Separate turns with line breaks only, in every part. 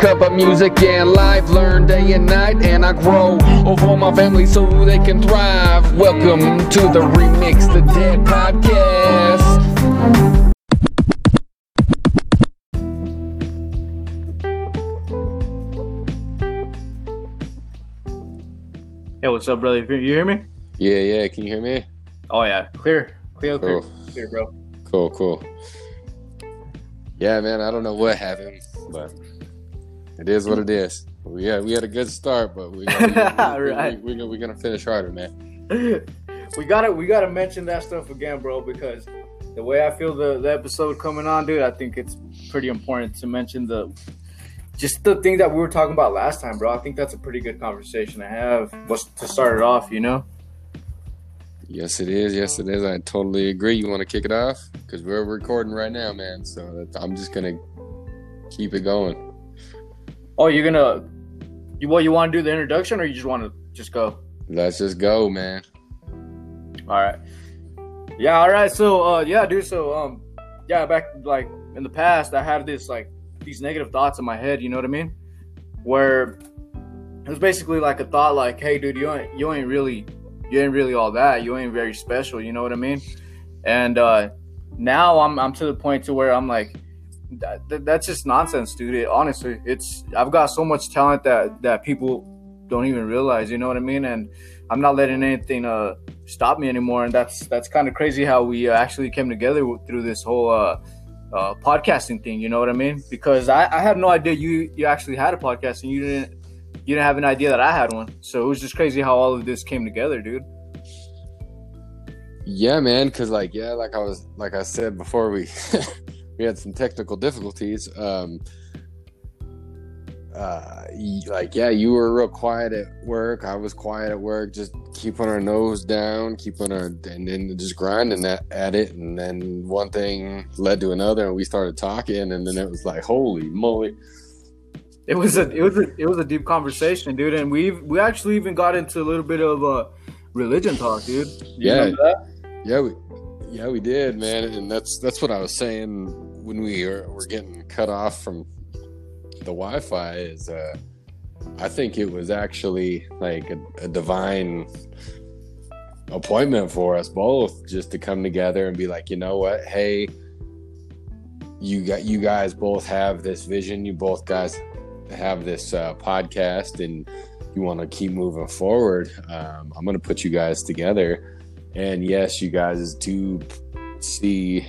cup of music and life. Learn day and night, and I grow over my family so they can thrive. Welcome to the Remix the Dead podcast.
Hey, what's up, brother? You hear me?
Yeah, yeah. Can you hear me?
Oh yeah, clear, clear, clear,
Cool.
clear, bro.
Cool, cool. Yeah, man. I don't know what happened, but it is what it mm. is. We had we had a good start, but we, we, we,
Right.
we, we, we, are gonna finish harder, man.
we gotta, we gotta mention that stuff again, bro, because the way I feel the the episode coming on, dude, I think it's pretty important to mention the just the thing that we were talking about last time, bro. I think that's a pretty good conversation to have. Was to start it off, you know?
Yes, it is. Yes, it is. I totally agree. You want to kick it off because we're recording right now, man. So that's, I'm just gonna keep it going.
Oh, you're gonna, you what? You want to do the introduction, or you just want to just go?
Let's just go, man.
All right. Yeah, all right. So uh yeah, dude, so um yeah, back like in the past I had this like these negative thoughts in my head, you know what I mean? Where it was basically like a thought like, "Hey dude, you ain't you ain't really you ain't really all that. You ain't very special, you know what I mean?" And uh now I'm I'm to the point to where I'm like that, that- that's just nonsense, dude. It, honestly, it's I've got so much talent that that people don't even realize, you know what I mean? And I'm not letting anything uh stop me anymore and that's that's kind of crazy how we uh, actually came together through this whole uh, uh podcasting thing you know what i mean because I, I had no idea you you actually had a podcast and you didn't you didn't have an idea that i had one so it was just crazy how all of this came together dude
Yeah, man. Because like, yeah, like I was, like I said before, we we had some technical difficulties. Um, uh, like, yeah, you were real quiet at work. I was quiet at work, just keeping our nose down, keeping our, and then just grinding at, at it. And then one thing led to another, and we started talking, and then it was like, holy moly.
it was a it was a it was a deep conversation dude and we we actually even got into a little bit of uh religion talk dude You
Yeah.
that?
Yeah, we, yeah, we did, man, and that's that's what I was saying when we were, were getting cut off from the Wi-Fi. Is uh, I think it was actually like a, a divine appointment for us both, just to come together and be like, you know what, hey, you got you guys both have this vision. You both guys have this uh, podcast, and you want to keep moving forward. Um, I'm going to put you guys together and yes you guys do see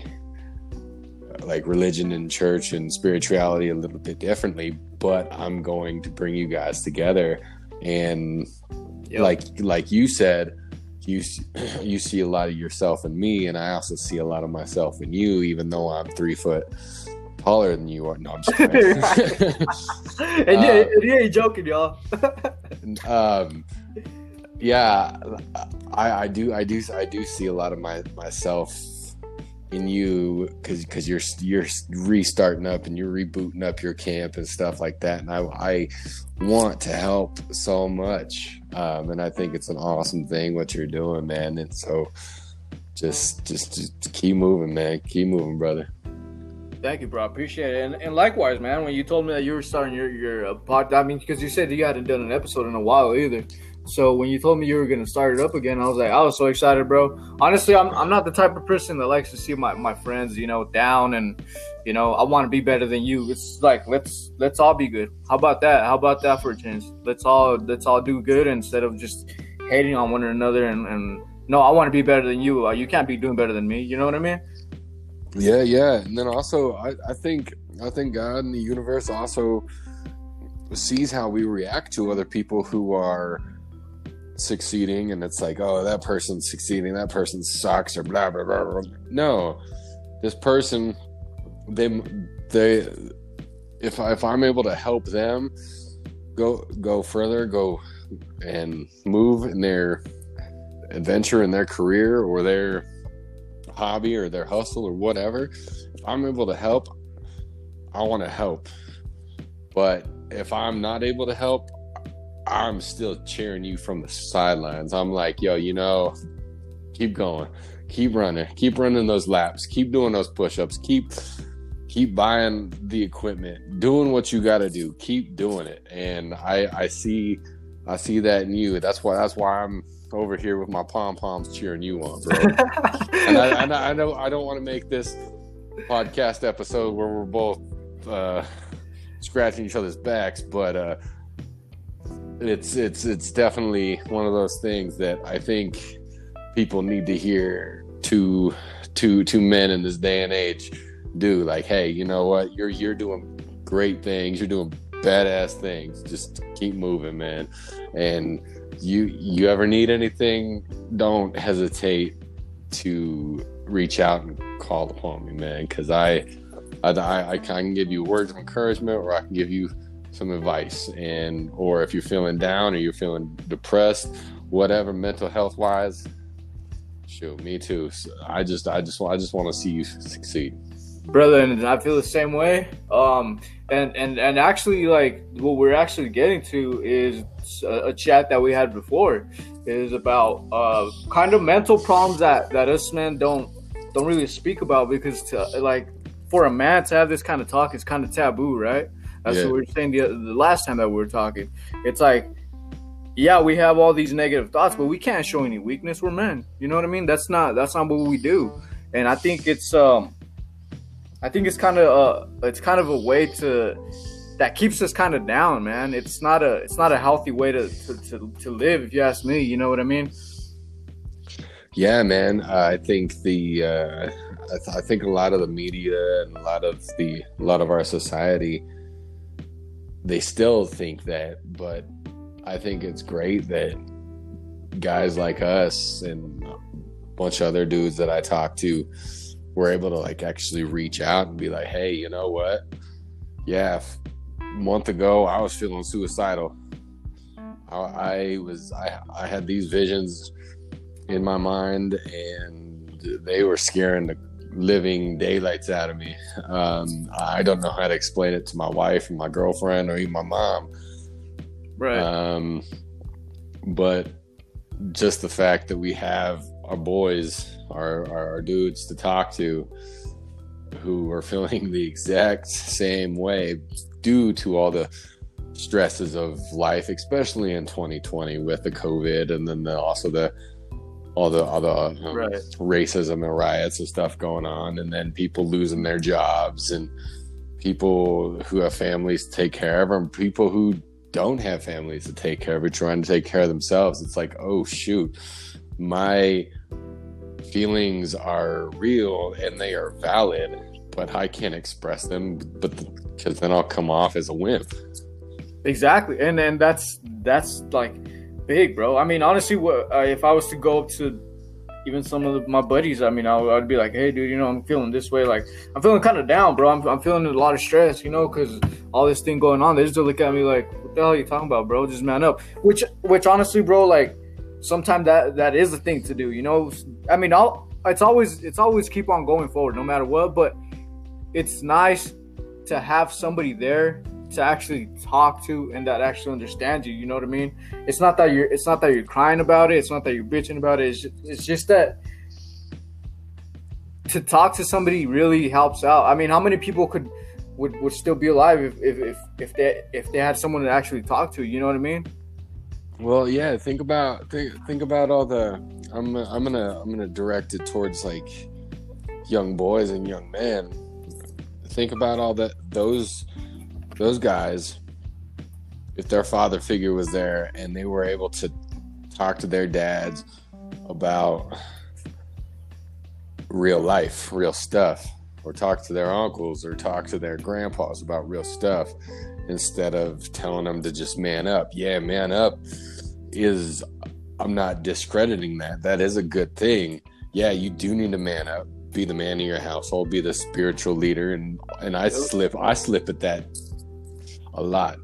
like religion and church and spirituality a little bit differently but i'm going to bring you guys together and
Yep.
like like you said you you see a lot of yourself in me and i also see a lot of myself in you even though i'm three foot taller than you are no i'm just kidding.
and yeah,
Uh,
and he ain't joking y'all
um yeah I, I do i do i do see a lot of my myself in you because because you're you're restarting up and you're rebooting up your camp and stuff like that and i i want to help so much um and i think it's an awesome thing what you're doing man and so just just, just keep moving man keep moving brother
Thank you, bro. I appreciate it. And, and likewise, man, when you told me that you were starting your, your uh, pod, I mean, because you said you hadn't done an episode in a while either. So when you told me you were to start it up again, I was like, I was so excited, bro. Honestly, I'm, I'm not the type of person that likes to see my, my friends, you know, down and, you know, I want to be better than you. It's like, let's, let's all be good. How about that? How about that for a change? Let's all, let's all do good instead of just hating on one another and, and no, I want to be better than you. Uh, You can't be doing better than me. You know what I mean?
Yeah, yeah, and then also I, I think I think God and the universe also sees how we react to other people who are succeeding, and it's like, oh, that person's succeeding, that person sucks, or blah blah blah. blah. No, this person, they they, if I, if I'm able to help them go go further, go and move in their adventure in their career or their hobby or their hustle or whatever, if I'm able to help, I want to help. But if I'm not able to help, I'm still cheering you from the sidelines. I'm like, yo, you know, keep going, keep running, keep running those laps, keep doing those push-ups, keep keep buying the equipment, doing what you got to do, keep doing it. And I I see I see that in you. That's why that's why I'm over here with my pom poms cheering you on, bro. and, I, and I know I don't want to make this podcast episode where we're both uh, scratching each other's backs, but uh, it's it's it's definitely one of those things that I think people need to hear to to to men in this day and age do. Like hey you know what? You're you're doing great things. You're doing badass things. Just keep moving man. And you you ever need anything don't hesitate to reach out and call upon me man. Because I, I i can give you words of encouragement or i can give you some advice and or if you're feeling down or you're feeling depressed whatever mental health wise shoot me too. So i just i just i just want to see you succeed.
Brother and i feel the same way. Um and and and actually like what we're actually getting to is a, a chat that we had before. Is about uh kind of mental problems that that us men don't don't really speak about because to, like for a man to have this kind of talk is kind of taboo right that's yeah. what we were saying the, the last time that we were talking it's like yeah we have all these negative thoughts but we can't show any weakness we're men you know what i mean that's not that's not what we do and i think it's um I think it's kind of a it's kind of a way to that keeps us kind of down, man. It's not a it's not a healthy way to to, to, to live, if you ask me. You know what I mean?
Yeah, man. Uh, I think the uh, I, th- I, think a lot of the media and a lot of the a lot of our society they still think that, but I think it's great that guys like us and a bunch of other dudes that I talk to we're able to like actually reach out and be like, hey, you know what? Yeah, month ago I was feeling suicidal. I, I was I I had these visions in my mind and they were scaring the living daylights out of me. Um, I don't know how to explain it to my wife and my girlfriend or even my mom.
Right.
Um, but just the fact that we have our boys our, our dudes to talk to who are feeling the exact same way due to all the stresses of life, especially in 2020 with the COVID and then the, also the all the other um, right. racism and riots and stuff going on, and then people losing their jobs and people who have families to take care of, and people who don't have families to take care of, but trying to take care of themselves. It's like, oh shoot, my feelings are real and they are valid, but I can't express them, but because then I'll come off as a wimp.
Exactly, and and that's that's like big, bro. I mean, honestly, what uh, if I was to go up to even some of the, my buddies? I mean, I, would be like, hey, dude, you know, I'm feeling this way. Like, I'm feeling kind of down, bro. I'm, I'm feeling a lot of stress, you know, because all this thing going on. They just look at me like, what the hell are you talking about, bro? Just man up. Which, which honestly, bro, like sometimes that that is the thing to do. You know, I mean, I'll, it's always it's always keep on going forward no matter what. But it's nice to have somebody there to actually talk to and that actually understands you. You know what I mean? It's not that you're it's not that you're crying about it. It's not that you're bitching about it. It's just, it's just that to talk to somebody really helps out. I mean, how many people could would, would still be alive if, if, if, if they if they had someone to actually talk to? You know what I mean?
Well, yeah. Think about think, think about all the. I'm I'm gonna I'm gonna direct it towards like young boys and young men. Think about all that those those guys. If their father figure was there and they were able to talk to their dads about real life, real stuff, or talk to their uncles or talk to their grandpas about real stuff instead of telling them to just man up. Yeah, man up is I'm not discrediting that. That is a good thing. Yeah, you do need to man up, be the man in your household, be the spiritual leader, and and I slip I slip at that a lot.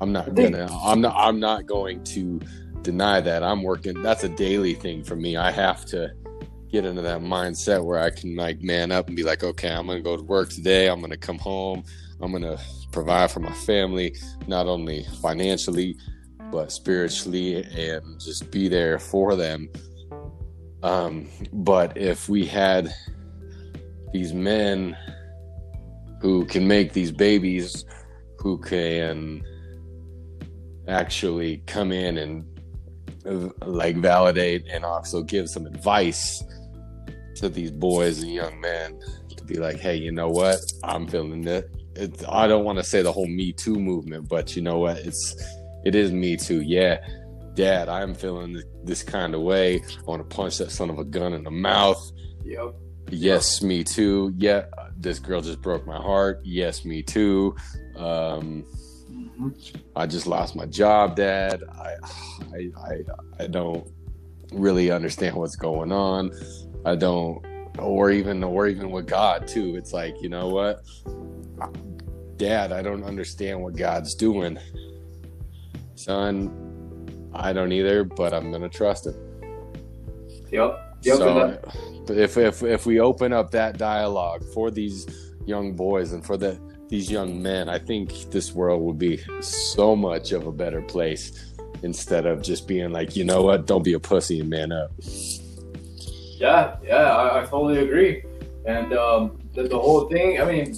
I'm not gonna I'm not I'm not going to deny that. I'm working that's a daily thing for me. I have to get into that mindset where I can like man up and be like, okay, I'm gonna go to work today, I'm gonna come home, I'm gonna provide for my family, not only financially, but spiritually and just be there for them. Um, but if we had these men who can make these babies who can actually come in and like validate and also give some advice to these boys and young men to be like hey you know what? I'm feeling it, it i don't want to say the whole me too movement but you know what? It's it is me too. Yeah dad i'm feeling this kind of way. I want to punch that son of a gun in the mouth.
Yep.
Yes me too yeah this girl just broke my heart yes me too um. I just lost my job, Dad. I, I, I, I don't really understand what's going on. I don't, or even, or even with God too. It's like, you know what, Dad, I don't understand what God's doing. Son, I don't either, but I'm gonna trust him.
Yep. Yep.
so, if if if we open up that dialogue for these young boys and for the these young men, I think this world will be so much of a better place instead of just being like, you know what, don't be a pussy and man up.
Yeah, yeah, I, I totally agree. And um, the, the whole thing, I mean,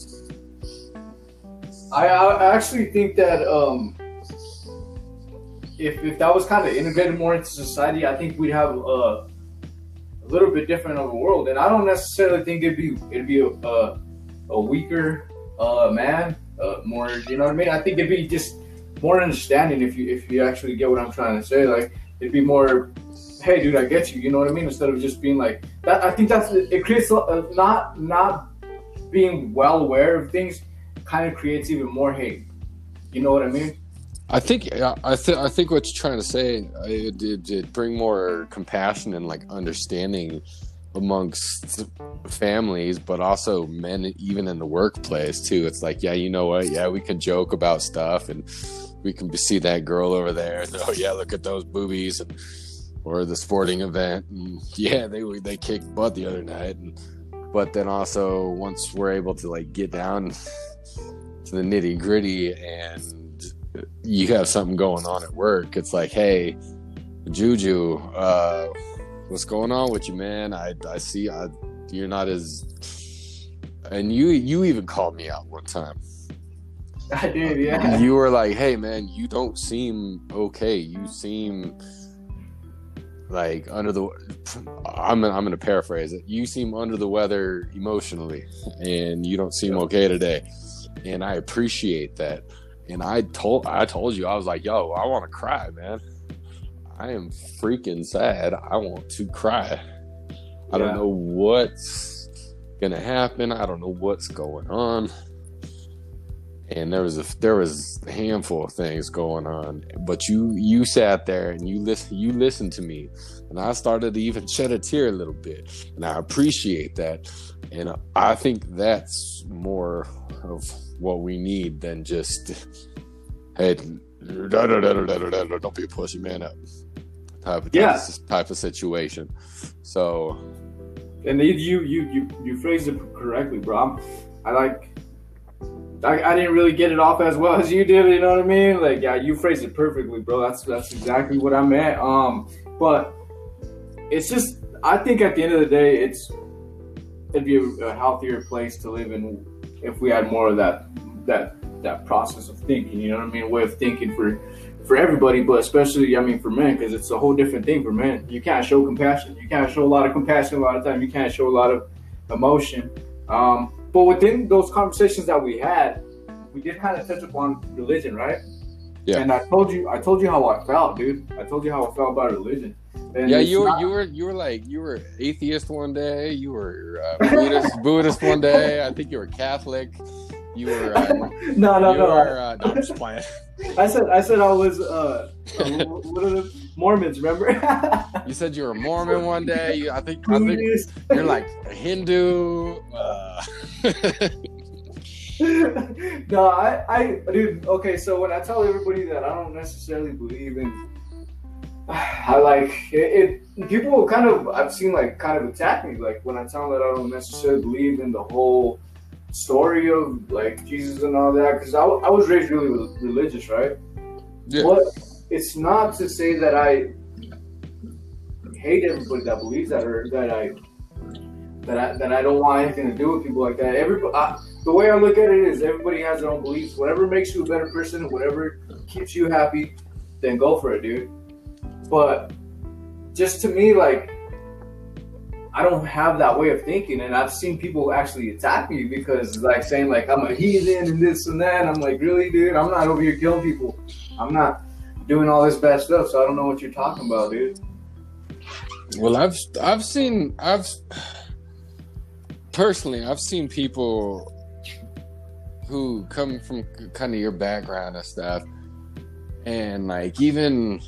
I, I actually think that um, if, if that was kind of integrated more into society, I think we'd have a little bit different of a world. And I don't necessarily think it'd be it'd be a, a, a weaker uh, man, uh, more you know what I mean. I think it'd be just more understanding if you if you actually get what I'm trying to say. Like it'd be more hey dude i get you you know what i mean instead of just being like that i think that's it creates a, not not being well aware of things kind of creates even more hate you know what i mean
I think I I think what you're trying to say uh, it, it, it bring more compassion and like understanding amongst families, but also men even in the workplace too. It's like, yeah, you know what? Yeah, we can joke about stuff and we can see that girl over there. And, oh yeah, look at those boobies and or the sporting event. And yeah, they they kicked butt the other night. And, but then also once we're able to like get down to the nitty gritty and you have something going on at work, it's like, hey, Juju, uh, what's going on with you, man? I I see I, you're not as, and you you even called me out one time.
i did yeah
You were like, hey, man, you don't seem okay. You seem like under the. I'm I'm gonna paraphrase it. You seem under the weather emotionally, and you don't seem okay today. And I appreciate that. And I told I told you I was like, yo, I want to cry, man. I am freaking sad. I want to cry. I
Yeah.
don't know what's gonna happen. I don't know what's going on. And there was a there was a handful of things going on, but you you sat there and you listen you listened to me, and I started to even shed a tear a little bit, and I appreciate that, and I think that's more of what we need than just hey da, da, da, da, da, da, da, don't be a pussy man up type of
Yeah.
type of situation. So.
And you you you, you phrased it correctly bro. I like I, I didn't really get it off as well as you did you know what i mean? Like yeah you phrased it perfectly bro. That's that's exactly what i meant. Um but it's just i think at the end of the day it's it'd be a, a healthier place to live in if we had more of that that that process of thinking you know what i mean? Way of thinking for for everybody but especially i mean for men because it's a whole different thing for men. You can't show compassion. You can't show a lot of compassion a lot of time. You can't show a lot of emotion. Um, but within those conversations that we had we did kind of touch upon religion right
Yeah.
and i told you i told you how i felt dude i told you how i felt about religion and
yeah, you were
not-
you were you were like you were atheist one day, you were uh, Buddhist Buddhist one day. I think you were Catholic. You were uh,
no no
you
no
were uh, no, I'm just playing.
I said I said I was uh, what are the Mormons? Remember?
You said you were a Mormon one day. You, I think I think you're like a Hindu. Uh,
no, I, I, dude. Okay, so when I tell everybody that I don't necessarily believe in, I like it, it. People kind of I've seen like kind of attack me like when I tell them that I don't necessarily believe in the whole story of like Jesus and all that because I, I was raised really religious, right?
yeah.
But it's not to say that I hate everybody that believes that or that I that I that I don't want anything to do with people like that. Everybody, I, the way I look at it is everybody has their own beliefs. Whatever makes you a better person, whatever keeps you happy, then go for it, dude. But just to me, like I don't have that way of thinking, and I've seen people actually attack me because, like, saying like I'm a heathen and this and that. And I'm like, really, dude? I'm not over here killing people. I'm not doing all this bad stuff, so I don't know what you're talking about, dude.
Well, I've I've seen I've personally I've seen people who come from kind of your background and stuff, and like even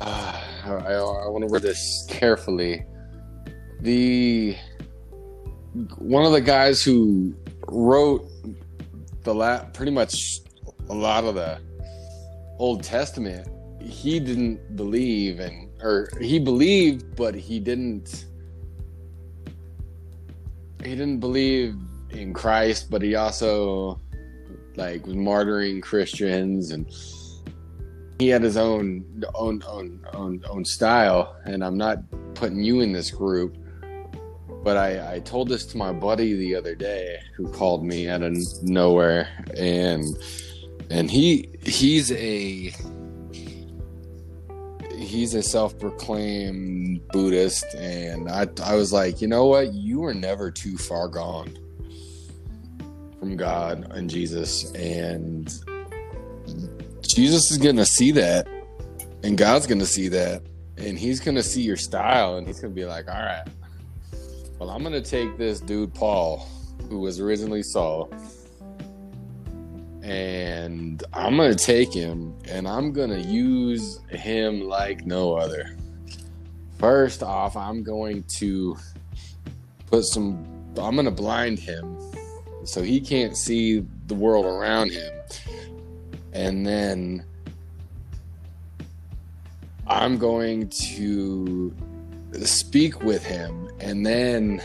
I, I want to word this carefully. The one of the guys who wrote the la- pretty much a lot of the Old Testament, he didn't believe and or he believed, but he didn't he didn't believe in Christ, but he also like was martyring Christians and he had his own own own own own style and i'm not putting you in this group but i i told this to my buddy the other day who called me out of nowhere and and he he's a he's a self-proclaimed buddhist and i i was like you know what? You were never too far gone from god and jesus and Jesus is going to see that, and God's going to see that, and He's going to see your style, and He's going to be like, all right, well, I'm going to take this dude, Paul, who was originally Saul, and I'm going to take him, and I'm going to use him like no other. First off, I'm going to put some, I'm going to blind him so he can't see the world around him and then I'm going to speak with him and then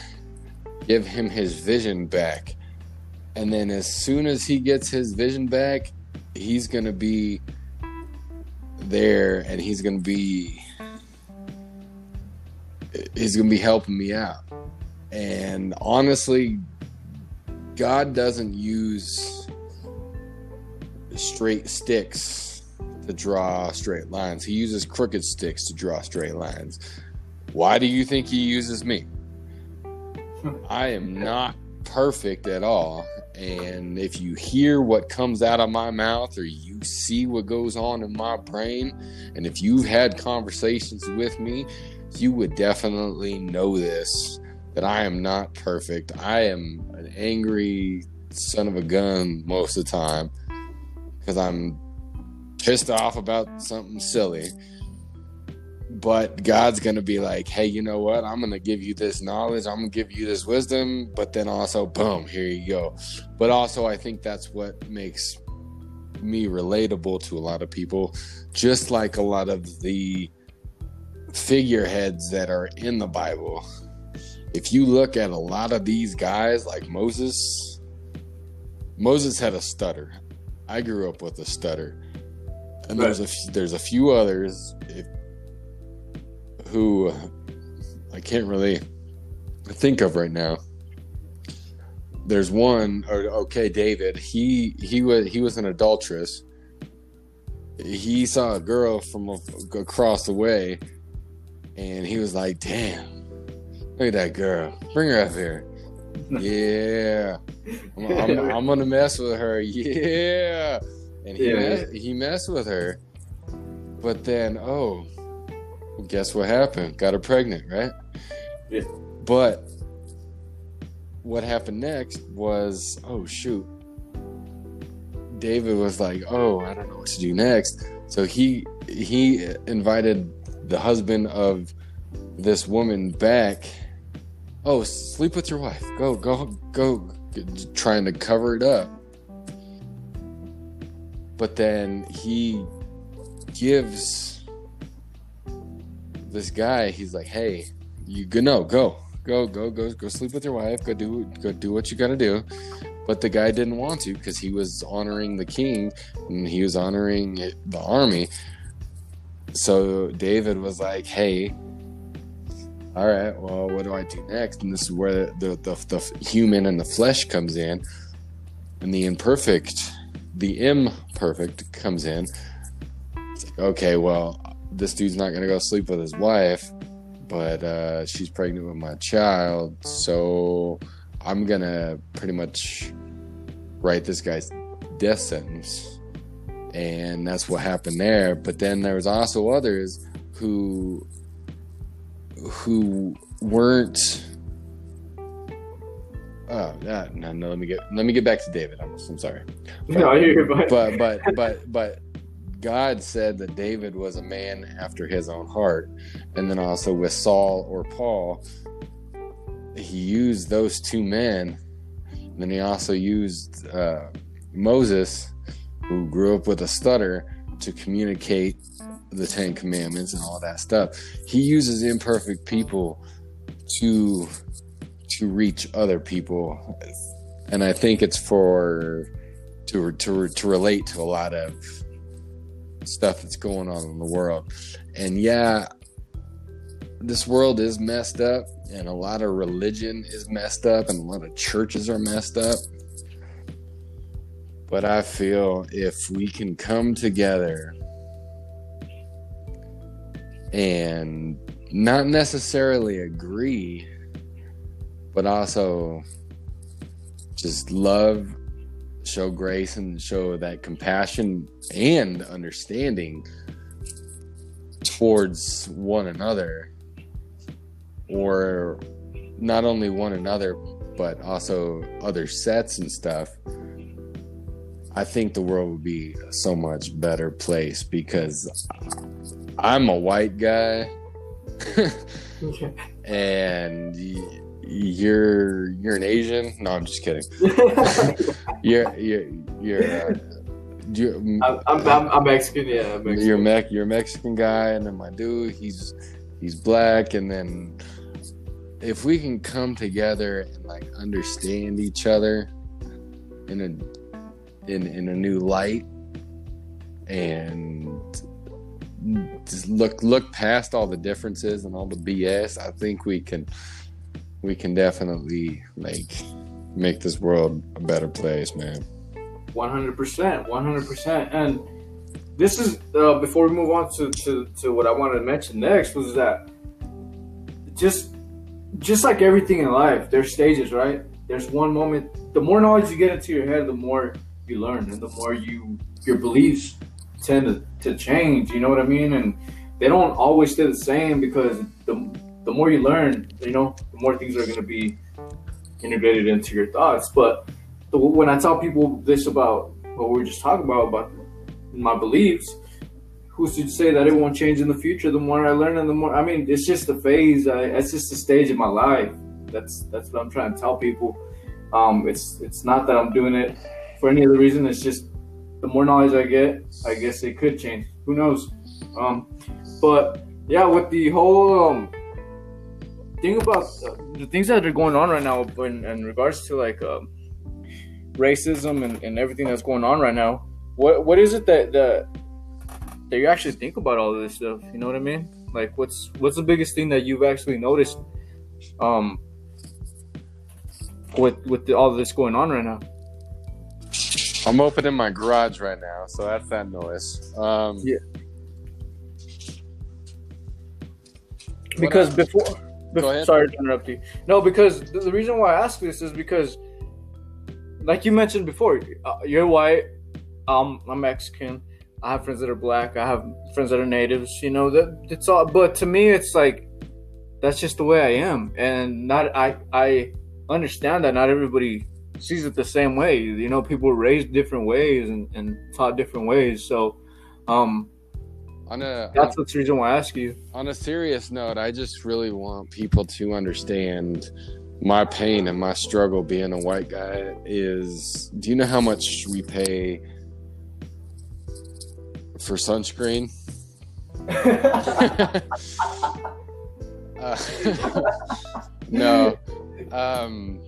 give him his vision back. And then as soon as he gets his vision back, he's going to be there and he's going to be he's going to be helping me out. And honestly, God doesn't use straight sticks to draw straight lines. He uses crooked sticks to draw straight lines. Why do you think he uses me? I am not perfect at all. And if you hear what comes out of my mouth or you see what goes on in my brain, and if you've had conversations with me, you would definitely know this that I am not perfect. I am an angry son of a gun most of the time because I'm pissed off about something silly. But God's going to be like, hey, you know what? I'm going to give you this knowledge. I'm going to give you this wisdom. But then also, boom, here you go. But also, I think that's what makes me relatable to a lot of people, just like a lot of the figureheads that are in the Bible. If you look at a lot of these guys, like Moses, Moses had a stutter. I grew up with a stutter, and there's a there's a few others if, who I can't really think of right now. There's one, or okay, David. He he was he was an adulteress. He saw a girl from across the way, and he was like, "Damn, look at that girl! Bring her up here." Yeah, I'm, I'm, I'm, gonna mess with her. Yeah, and he yeah. Mess, he messed with her, but then oh, guess what happened? Got her pregnant, right?
Yeah.
But what happened next was oh shoot. David was like, "Oh, I don't know what to do next." So he he invited the husband of this woman back oh, sleep with your wife. Go, go, go, trying to cover it up. But then he gives this guy, he's like, hey, you go, no, go, go, go, go, go sleep with your wife. Go do, go do what you got to do. But the guy didn't want to because he was honoring the king and he was honoring the army. So David was like, hey, all right, well, what do I do next? And this is where the, the, the human and the flesh comes in, and the imperfect, the imperfect comes in. It's like, okay, well, this dude's not going to go sleep with his wife, but uh, she's pregnant with my child, so I'm going to pretty much write this guy's death sentence. And that's what happened there. But then there was also others who who weren't. Oh, yeah, no, no. Let me get let me get back to David. I'm, I'm sorry. But,
No, you're fine.
but but but but God said that David was a man after His own heart, and then also with Saul or Paul, He used those two men. And then He also used uh, Moses, who grew up with a stutter, to communicate the Ten Commandments and all that stuff. He uses imperfect people to to reach other people, and I think it's for to to to relate to a lot of stuff that's going on in the world. And yeah, this world is messed up, and a lot of religion is messed up, and a lot of churches are messed up. But I feel if we can come together and not necessarily agree, but also just love, show grace, and show that compassion and understanding towards one another, or not only one another, but also other sets and stuff. I think the world would be so much better place because I'm a white guy and you're you're an Asian. No, I'm just kidding. You're you're you're. Uh, you
I'm, I'm, I'm, I'm Mexican, yeah. I'm Mexican.
you're Mex you're a Mexican guy, and then my dude, he's he's black, and then if we can come together and like understand each other in a in in a new light and just look look past all the differences and all the BS, I think we can we can definitely like make this world a better place, man.
One hundred percent, one hundred percent. And this is uh, before we move on to, to to what I wanted to mention next was that just just like everything in life, there's stages, right? There's one moment. The more knowledge you get into your head, the more you learn, and the more you your beliefs tend to, to change. You know what I mean? And they don't always stay the same because the the more you learn, you know, the more things are going to be integrated into your thoughts. But the, when I tell people this about what we were just talking about about my beliefs, who's to say that it won't change in the future? The more I learn, and the more I mean, it's just a phase. I, it's just a stage in my life. That's that's what I'm trying to tell people. Um, it's it's not that I'm doing it for any other reason. It's just the more knowledge I get, I guess it could change. Who knows? Um, but yeah, with the whole um, thing about uh, the things that are going on right now in, in regards to like um, racism and, and everything that's going on right now, what what is it that that that you actually think about all this stuff? You know what I mean? Like, what's what's the biggest thing that you've actually noticed? Um, with with the, all this going on right now.
I'm opening my garage right now, so that's that noise. Um,
Yeah. because before, before sorry to interrupt you no because the, the reason why i ask this is because like you mentioned before uh, you're white um, i'm mexican i have friends that are black i have friends that are natives you know that it's all but to me it's like that's just the way i am and not i i understand that not everybody sees it the same way you know people were raised different ways and, and taught different ways so um
on a
that's the reason why i ask you
on a serious note, I just really want people to understand my pain and my struggle being a white guy is do you know how much we pay for sunscreen? uh, no. Um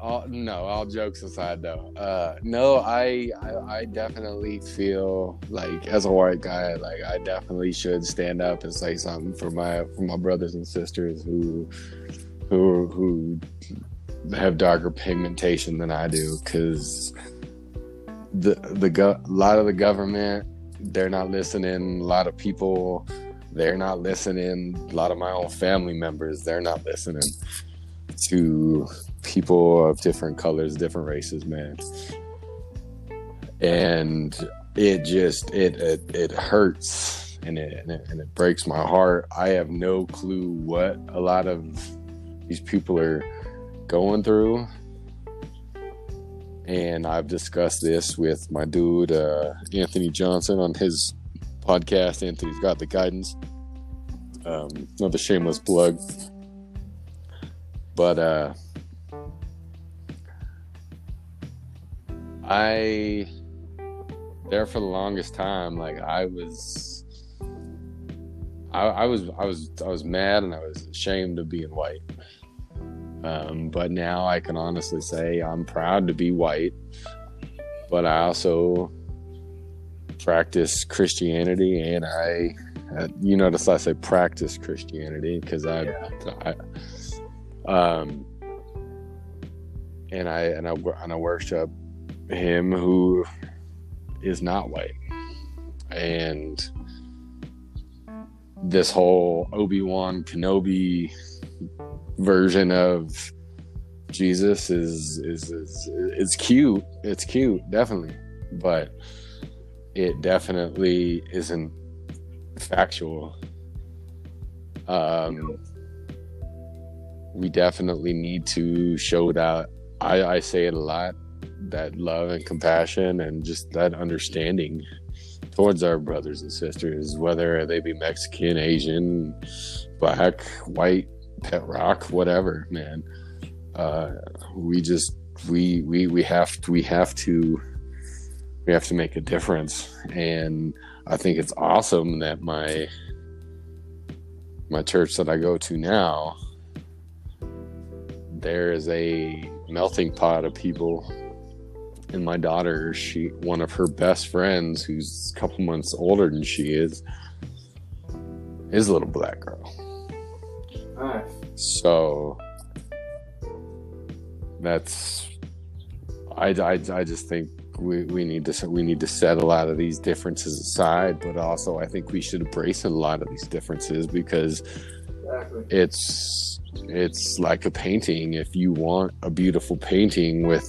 all, no, all jokes aside, though. Uh, no, I, I, I definitely feel like as a white guy, like I definitely should stand up and say something for my for my brothers and sisters who, who, who have darker pigmentation than I do, because the the go- a lot of the government they're not listening. A lot of people they're not listening. A lot of my own family members they're not listening to people of different colors, different races, man. And it just it it, it hurts and it, and it and it breaks my heart. I have no clue what a lot of these people are going through. And I've discussed this with my dude uh, Anthony Johnson on his podcast. Anthony's got the guidance. Um, another shameless plug. But uh, I there for the longest time, like I was, I, I was, I was, I was mad and I was ashamed of being white. Um, but now I can honestly say I'm proud to be white, but I also practice Christianity and I, uh, you notice I say practice Christianity because I,
Yeah.
I, um, and I and I and I worship him who is not white, and this whole Obi Wan Kenobi version of Jesus is is is it's cute. It's cute, definitely, but it definitely isn't factual. Um, we definitely need to show that. I, I say it a lot that love and compassion and just that understanding towards our brothers and sisters, whether they be Mexican, Asian, black, white, pet rock, whatever, man. Uh, we just we we we have to, we have to we have to make a difference, and I think it's awesome that my my church that I go to now there is a melting pot of people and my daughter she one of her best friends who's a couple months older than she is is a little black girl
Nice.
so that's I, I, I just think we, we need to we need to set a lot of these differences aside but also I think we should embrace a lot of these differences because
Exactly.
it's it's like a painting. If you want a beautiful painting with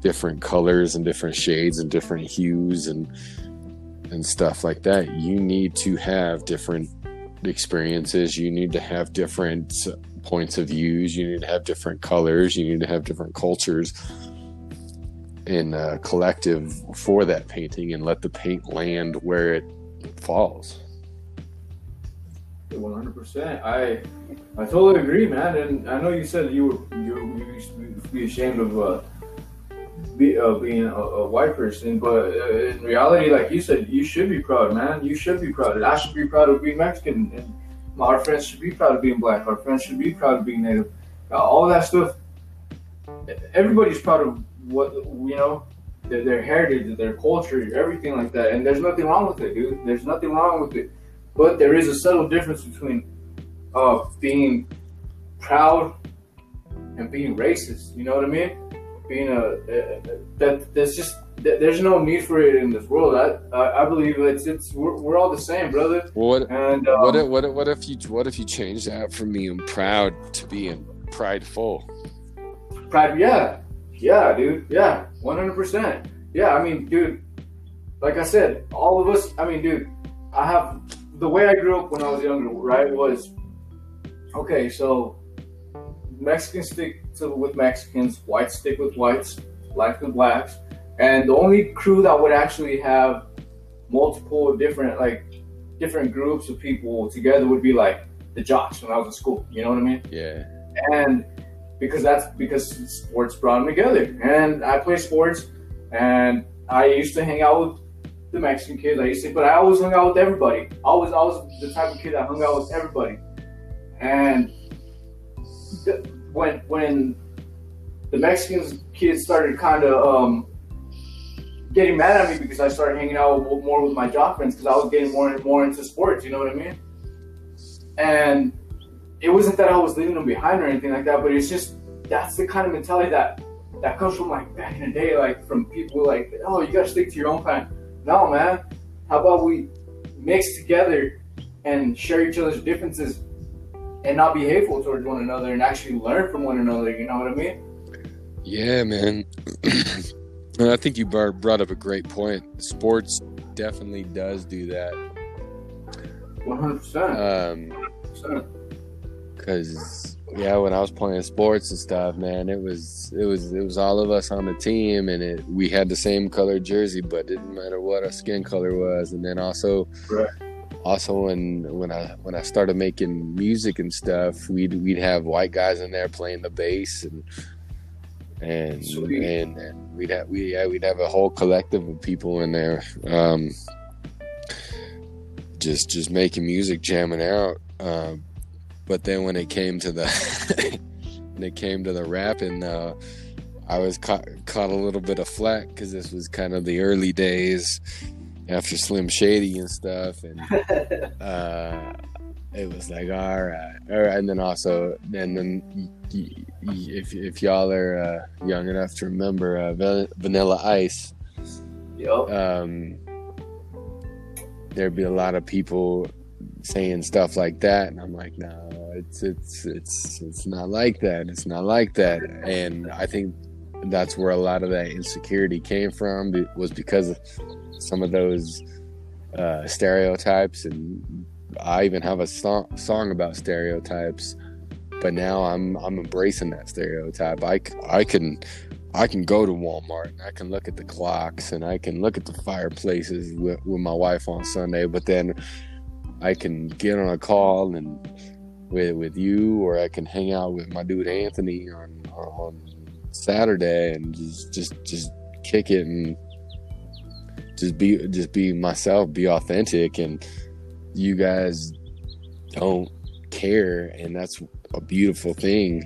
different colors and different shades and different hues and and stuff like that you need to have different experiences. You need to have different points of views. You need to have different colors. You need to have different cultures in a collective for that painting and let the paint land where it falls
One hundred percent. I I totally agree, man. And I know you said you were you, you used to be ashamed of uh, be, uh, being a, a white person, but uh, in reality, like you said, you should be proud, man. You should be proud. I should be proud of being Mexican, and our friends should be proud of being black. Our friends should be proud of being native. All that stuff. Everybody's proud of what you know. Their, their heritage, their culture, everything like that, and there's nothing wrong with it, dude. There's nothing wrong with it. But there is a subtle difference between uh, being proud and being racist. You know what I mean? Being a, a that there's just that there's no need for it in this world. I I, I believe it's it's we're, we're all the same, brother.
what
And um,
what if, what if, what if you what if you change that from being proud to being prideful?
pride, yeah, yeah, dude, yeah, one hundred percent. Yeah, I mean, dude, like I said, all of us. I mean, dude, I have the way I grew up when I was younger. Right, was okay. So Mexicans stick to with Mexicans, whites stick with whites, blacks with blacks, and the only crew that would actually have multiple different like different groups of people together would be like the jocks when I was in school. You know what I mean?
Yeah,
and because that's because sports brought them together. And I play sports, and I used to hang out with the Mexican kids. I used to, but I always hung out with everybody. I was, the type of kid that hung out with everybody. And when when the Mexican kids started kind of um, getting mad at me because I started hanging out more with my jock friends because I was getting more and more into sports. You know what I mean? And it wasn't that I was leaving them behind or anything like that, but it's just that's the kind of mentality that that comes from like back in the day, like from people like, oh, you gotta stick to your own kind. No, man. How about we mix together and share each other's differences and not be hateful towards one another and actually learn from one another. You know what I mean?
Yeah, man. and I think you brought up a great point. Sports definitely does do that.
One hundred percent.
Um, because yeah, when I was playing sports and stuff, man, it was it was it was all of us on the team, and it we had the same color jersey, but it didn't matter what our skin color was. And then also,
right.
also when when I when I started making music and stuff, we'd we'd have white guys in there playing the bass and and and, and, we'd have we yeah, we'd have a whole collective of people in there, um, just just making music, jamming out. Um, but then when it came to the when it came to the rapping, uh, I was caught caught a little bit of flack because this was kind of the early days after Slim Shady and stuff, and uh, it was like all right, all right. And then also, and then if if y'all are uh, young enough to remember uh, Vanilla Ice,
yep.
um, there'd be a lot of people saying stuff like that, and I'm like, no, it's it's it's it's not like that. It's not like that. And I think that's where a lot of that insecurity came from was because of some of those uh, stereotypes. And I even have a song, song about stereotypes. But now I'm I'm embracing that stereotype. I, I can I can go to Walmart and I can look at the clocks and I can look at the fireplaces with, with my wife on Sunday, but then I can get on a call and with with you, or I can hang out with my dude Anthony on on Saturday and just just just kick it and just be just be myself, be authentic, and you guys don't care, and that's a beautiful thing.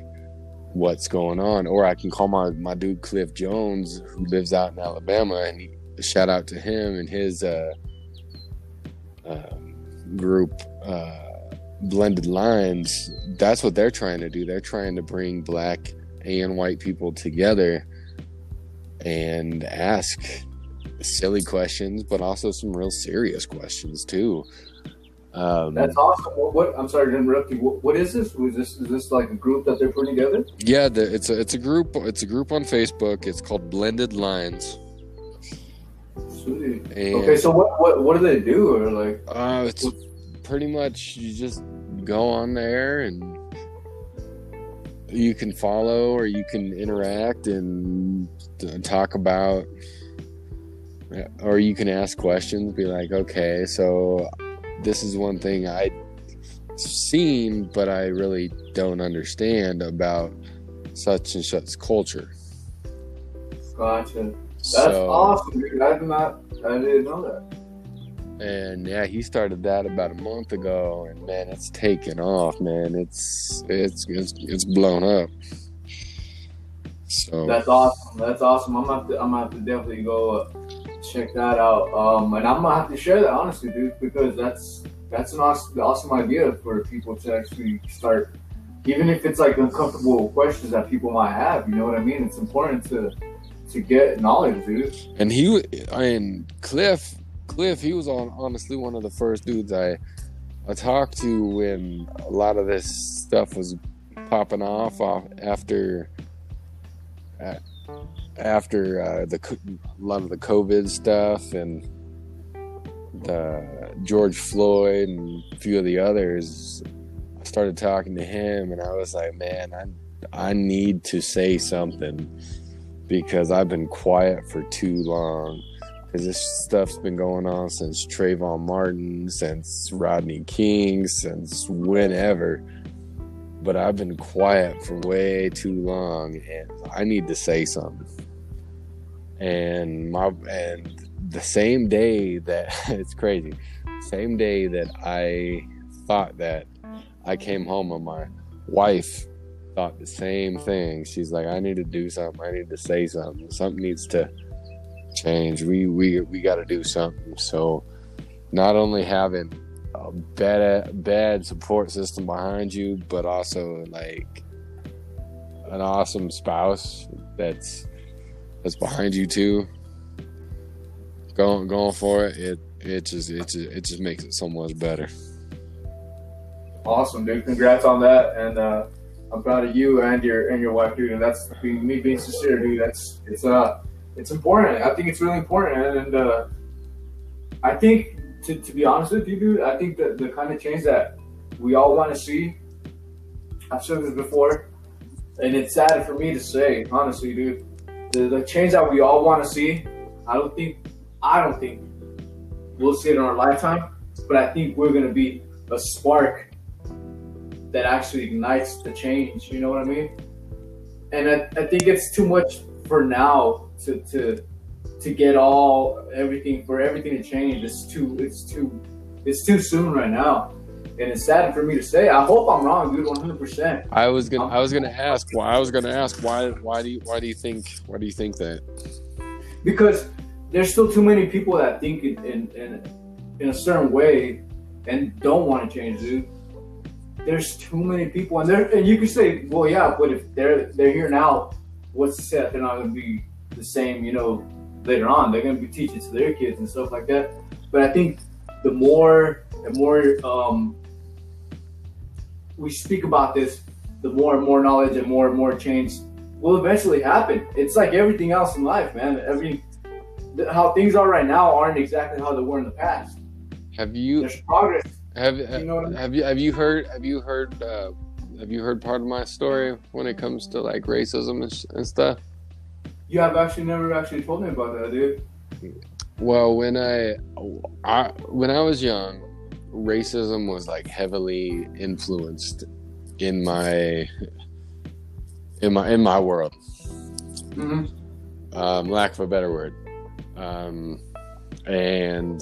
What's going on? Or I can call my my dude Cliff Jones, who lives out in Alabama, and he, shout out to him and his uh, uh, group. Uh, blended lines that's what they're trying to do. They're trying to bring black and white people together and ask silly questions but also some real serious questions too.
Um, that's awesome. What, what, i'm sorry to interrupt you. What, what is this? Was this is this like a group that they're putting together?
Yeah the, it's a it's a group it's a group on facebook. It's called blended lines
Sweet. okay so what, what what do they do? Or like
uh it's pretty much you just go on there and you can follow or you can interact and talk about or you can ask questions be like okay so this is one thing I've seen but i really don't understand about such and such culture.
Gotcha that's so, awesome i did not i didn't know that
and yeah, he started that about a month ago, and man, it's taken off, man. It's it's it's, it's blown up. So
that's awesome. That's awesome. I'm gonna have to, I'm gonna have to definitely go uh, check that out. Um, and I'm gonna have to share that honestly, dude, because that's that's an awesome, awesome idea for people to actually start, even if it's like uncomfortable questions that people might have. You know what I mean? It's important to to get knowledge, dude.
And he, I mean, Cliff Cliff, he was on honestly one of the first dudes I I talked to when a lot of this stuff was popping off, off after after uh, the a lot of the COVID stuff and the George Floyd and a few of the others. I started talking to him, and I was like, man, I I need to say something because I've been quiet for too long because this stuff's been going on since Trayvon Martin, since Rodney King, since whenever. But I've been quiet for way too long, and I need to say something. And my and the same day that it's crazy, same day that I thought that I came home and my wife thought the same thing. She's like, I need to do something. I need to say something. Something needs to change. We we we got to do something. So, not only having a bad bad support system behind you, but also like an awesome spouse that's that's behind you too. Going going for it, it it just it just, it just makes it so much better.
Awesome, dude. Congrats on that, and uh, I'm proud of you and your and your wife, dude. And that's me being sincere, dude. That's it's uh it's important. I think it's really important, and uh, I think to, to be honest with you, dude, I think that the kind of change that we all want to see. I've said this before, and it's sad for me to say, honestly, dude. The, the change that we all want to see, I don't think, I don't think we'll see it in our lifetime, but I think we're gonna be a spark that actually ignites the change. You know what I mean? And I, I think it's too much for now to to to get all everything for everything to change. It's too it's too it's too soon right now. And it's sad for me to say. I hope I'm wrong, dude. One hundred percent.
I was gonna I was gonna ask why I was gonna ask why why do you why do you think why do you think that?
Because there's still too many people that think in in, in, in a certain way and don't want to change, dude. There's too many people, and there and you can say, well, yeah, but if they're they're here now, what's to say that they're not going to be the same, you know, later on? They're going to be teaching to their kids and stuff like that. But I think the more the more um, we speak about this, the more and more knowledge and more and more change will eventually happen. It's like everything else in life, man. i Every how things are right now aren't exactly how they were in the past.
Have you
There's progress.
Have
You know what I mean?
have you have you heard have you heard uh, have you heard part of my story when it comes to like racism and, sh- and stuff?
You have actually never actually told me about that, dude.
Well, when I, I when I was young, racism was like heavily influenced in my in my in my world.
Mm-hmm.
Um, lack of a better word. Um, and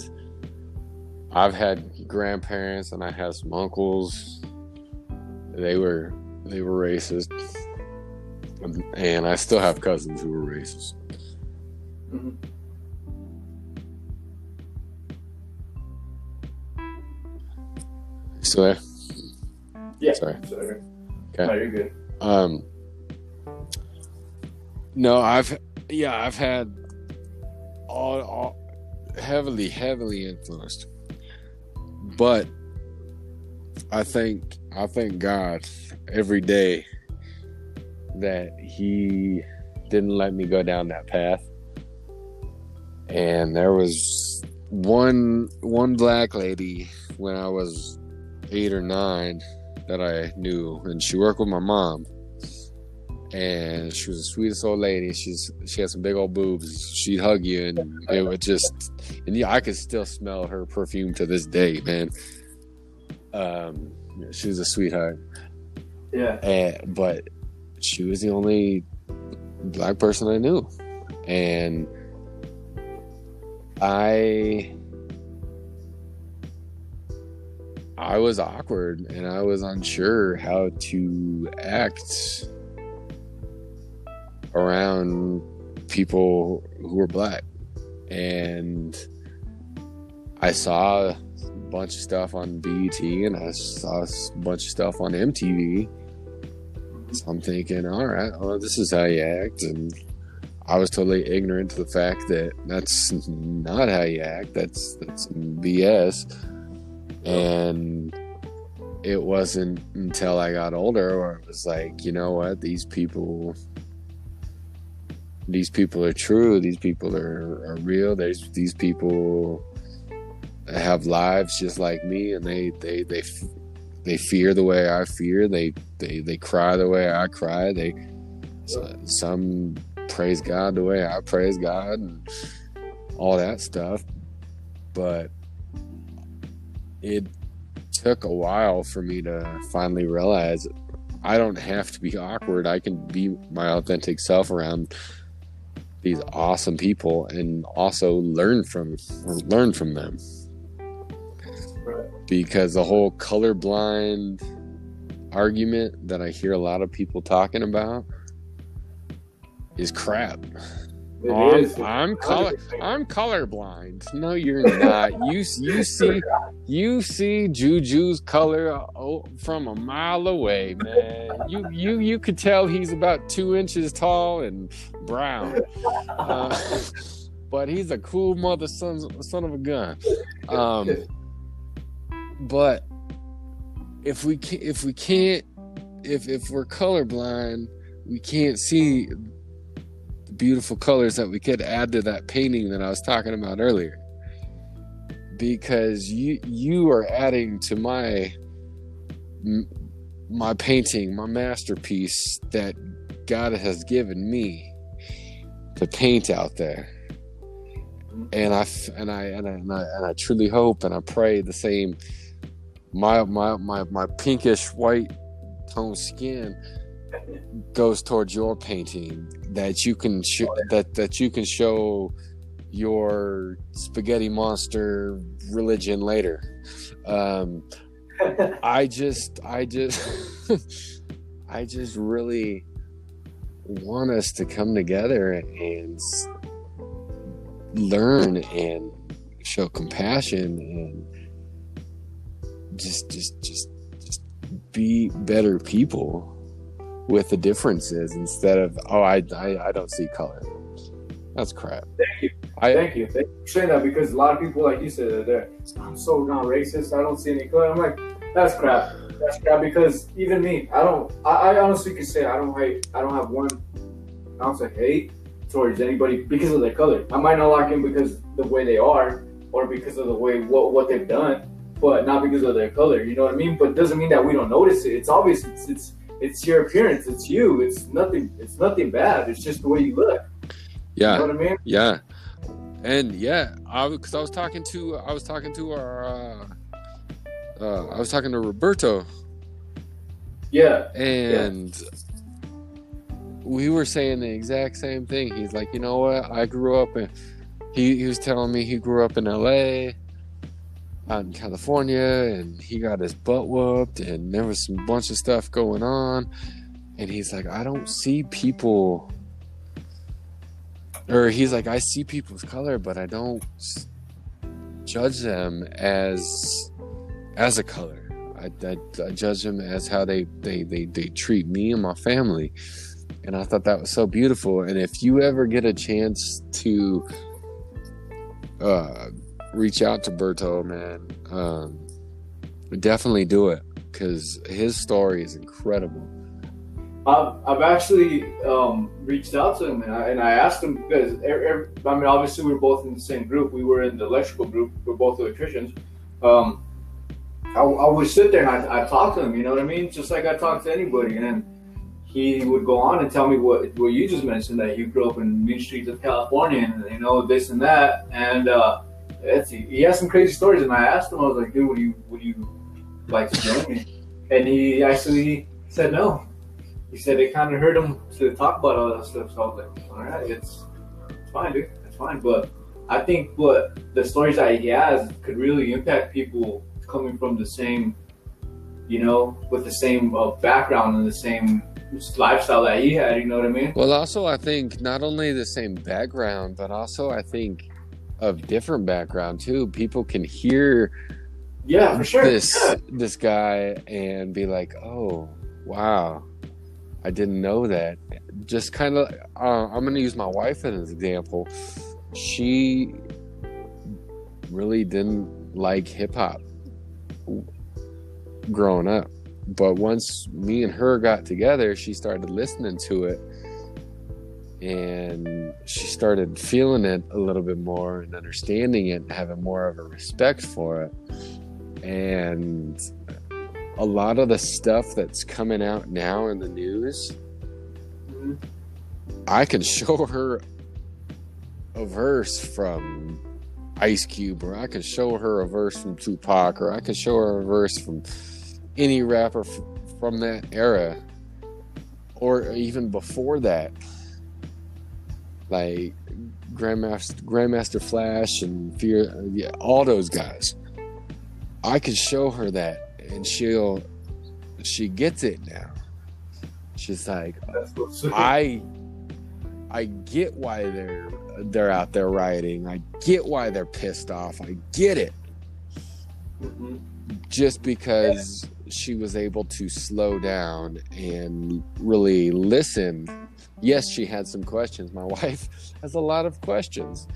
I've had grandparents and I had some uncles. They were they were racist, and I still have cousins who were racist.
Mm-hmm.
Still there?
Yeah.
Sorry.
Sorry.
Okay.
No, you're good.
Um, no, I've yeah, I've had all, all heavily, heavily influenced, but I think I thank God every day that He didn't let me go down that path. And there was one one black lady when I was eight or nine that I knew, and she worked with my mom. And she was the sweetest old lady. She's she had some big old boobs. She'd hug you, and it would just, and yeah, I could still smell her perfume to this day, man. Um, she was a sweetheart,
Yeah.
and but she was the only black person I knew, and I I was awkward and I was unsure how to act around people who were black. And I saw a bunch of stuff on BET and I saw a bunch of stuff on MTV. So I'm thinking, all right, well, this is how you act. And I was totally ignorant to the fact that that's not how you act. That's that's BS. Oh. And it wasn't until I got older where it was like, you know what, these people these people are true, these people are, are real, there's these people have lives just like me and they they they they fear the way I fear, they they they cry the way I cry, they some praise God the way I praise God and all that stuff. But it took a while for me to finally realize I don't have to be awkward. I can be my authentic self around these awesome people and also learn from learn from them. Because the whole colorblind argument that I hear a lot of people talking about is crap. Oh. I'm, I'm color I'm colorblind. No, you're not. You you see you see Juju's color oh, from a mile away, man. You you you could tell he's about two inches tall and brown, uh, but he's a cool mother son son of a gun. Um, but if we can if we can't if if we're colorblind, we can't see beautiful colors that we could add to that painting that I was talking about earlier. Because you you are adding to my my painting, my masterpiece that God has given me to paint out there. And I and I and I and I, and I truly hope and I pray the same my my my my pinkish white tone skin goes towards your painting that you can sh- that that you can show your spaghetti monster religion later. Um i just i just i just really want us to come together and s- learn and show compassion and just just just just be better people with the differences instead of oh I I, I don't see color. That's crap.
Thank you.
I
Thank you. Thank you for saying that because a lot of people, like you said, they're I'm so not racist. I don't see any color. I'm like, that's crap. That's crap because even me, I don't. I, I honestly can say I don't hate. I don't have one ounce of hate towards anybody because of their color. I might not like them because the way they are or because of the way what what they've done, but not because of their color. You know what I mean? But it doesn't mean that we don't notice it. It's obvious. It's it's it's your appearance. It's you. It's nothing. It's nothing bad. It's just the way you look. You
yeah
know what I mean?
yeah, and yeah, I because I was talking to I was talking to our uh, uh, I was talking to Roberto
Yeah.
and we were saying the exact same thing. He's like, you know what? I grew up in. He he was telling me he grew up in L.A. out in California, and he got his butt whooped, and there was some bunch of stuff going on, and he's like, I don't see people. Or he's like, I see people's color, but I don't judge them as as a color. I, I, I judge them as how they, they, they, they treat me and my family. And I thought that was so beautiful. And if you ever get a chance to uh, reach out to Berto, man, um, definitely do it because his story is incredible.
I've, I've actually um, reached out to him and I, and I asked him because I mean obviously we were both in the same group. We were in the electrical group. We're both electricians. Um, I, I would sit there and I I talk to him. You know what I mean? Just like I talk to anybody. And he would go on and tell me what what you just mentioned that he grew up in mean streets of California and you know this and that. And uh, it's, he has some crazy stories. And I asked him, I was like, dude, would you would you like to join me? And he actually said no he said it kind of hurt him to talk about all that stuff. So I was like, all right, it's, it's fine, dude. It's fine. But I think what the stories that he has could really impact people coming from the same, you know, with the same uh, background and the same lifestyle that he had. You know what I mean?
Well, also, I think not only the same background, but also I think of different background too. People can hear
Yeah, for sure.
this
Yeah.
this guy and be like, "Oh, wow, I didn't know that." Just kind of, uh, I'm going to use my wife as an example. She really didn't like hip hop growing up, but once me and her got together, she started listening to it. And she started feeling it a little bit more and understanding it and having more of a respect for it and a lot of the stuff that's coming out now in the news
Mhm.
i can show her a verse from ice cube or i can show her a verse from tupac or i can show her a verse from any rapper f- from that era or even before that like grandmaster grandmaster flash and fear yeah, all those guys I could show her that and she'll she gets it now. She's like,
That's what's up.
I I get why they're they're out there rioting. I get why they're pissed off. I get it.
Mhm.
Just because she was able to slow down and really listen. Yes, she had some questions. My wife has a lot of questions.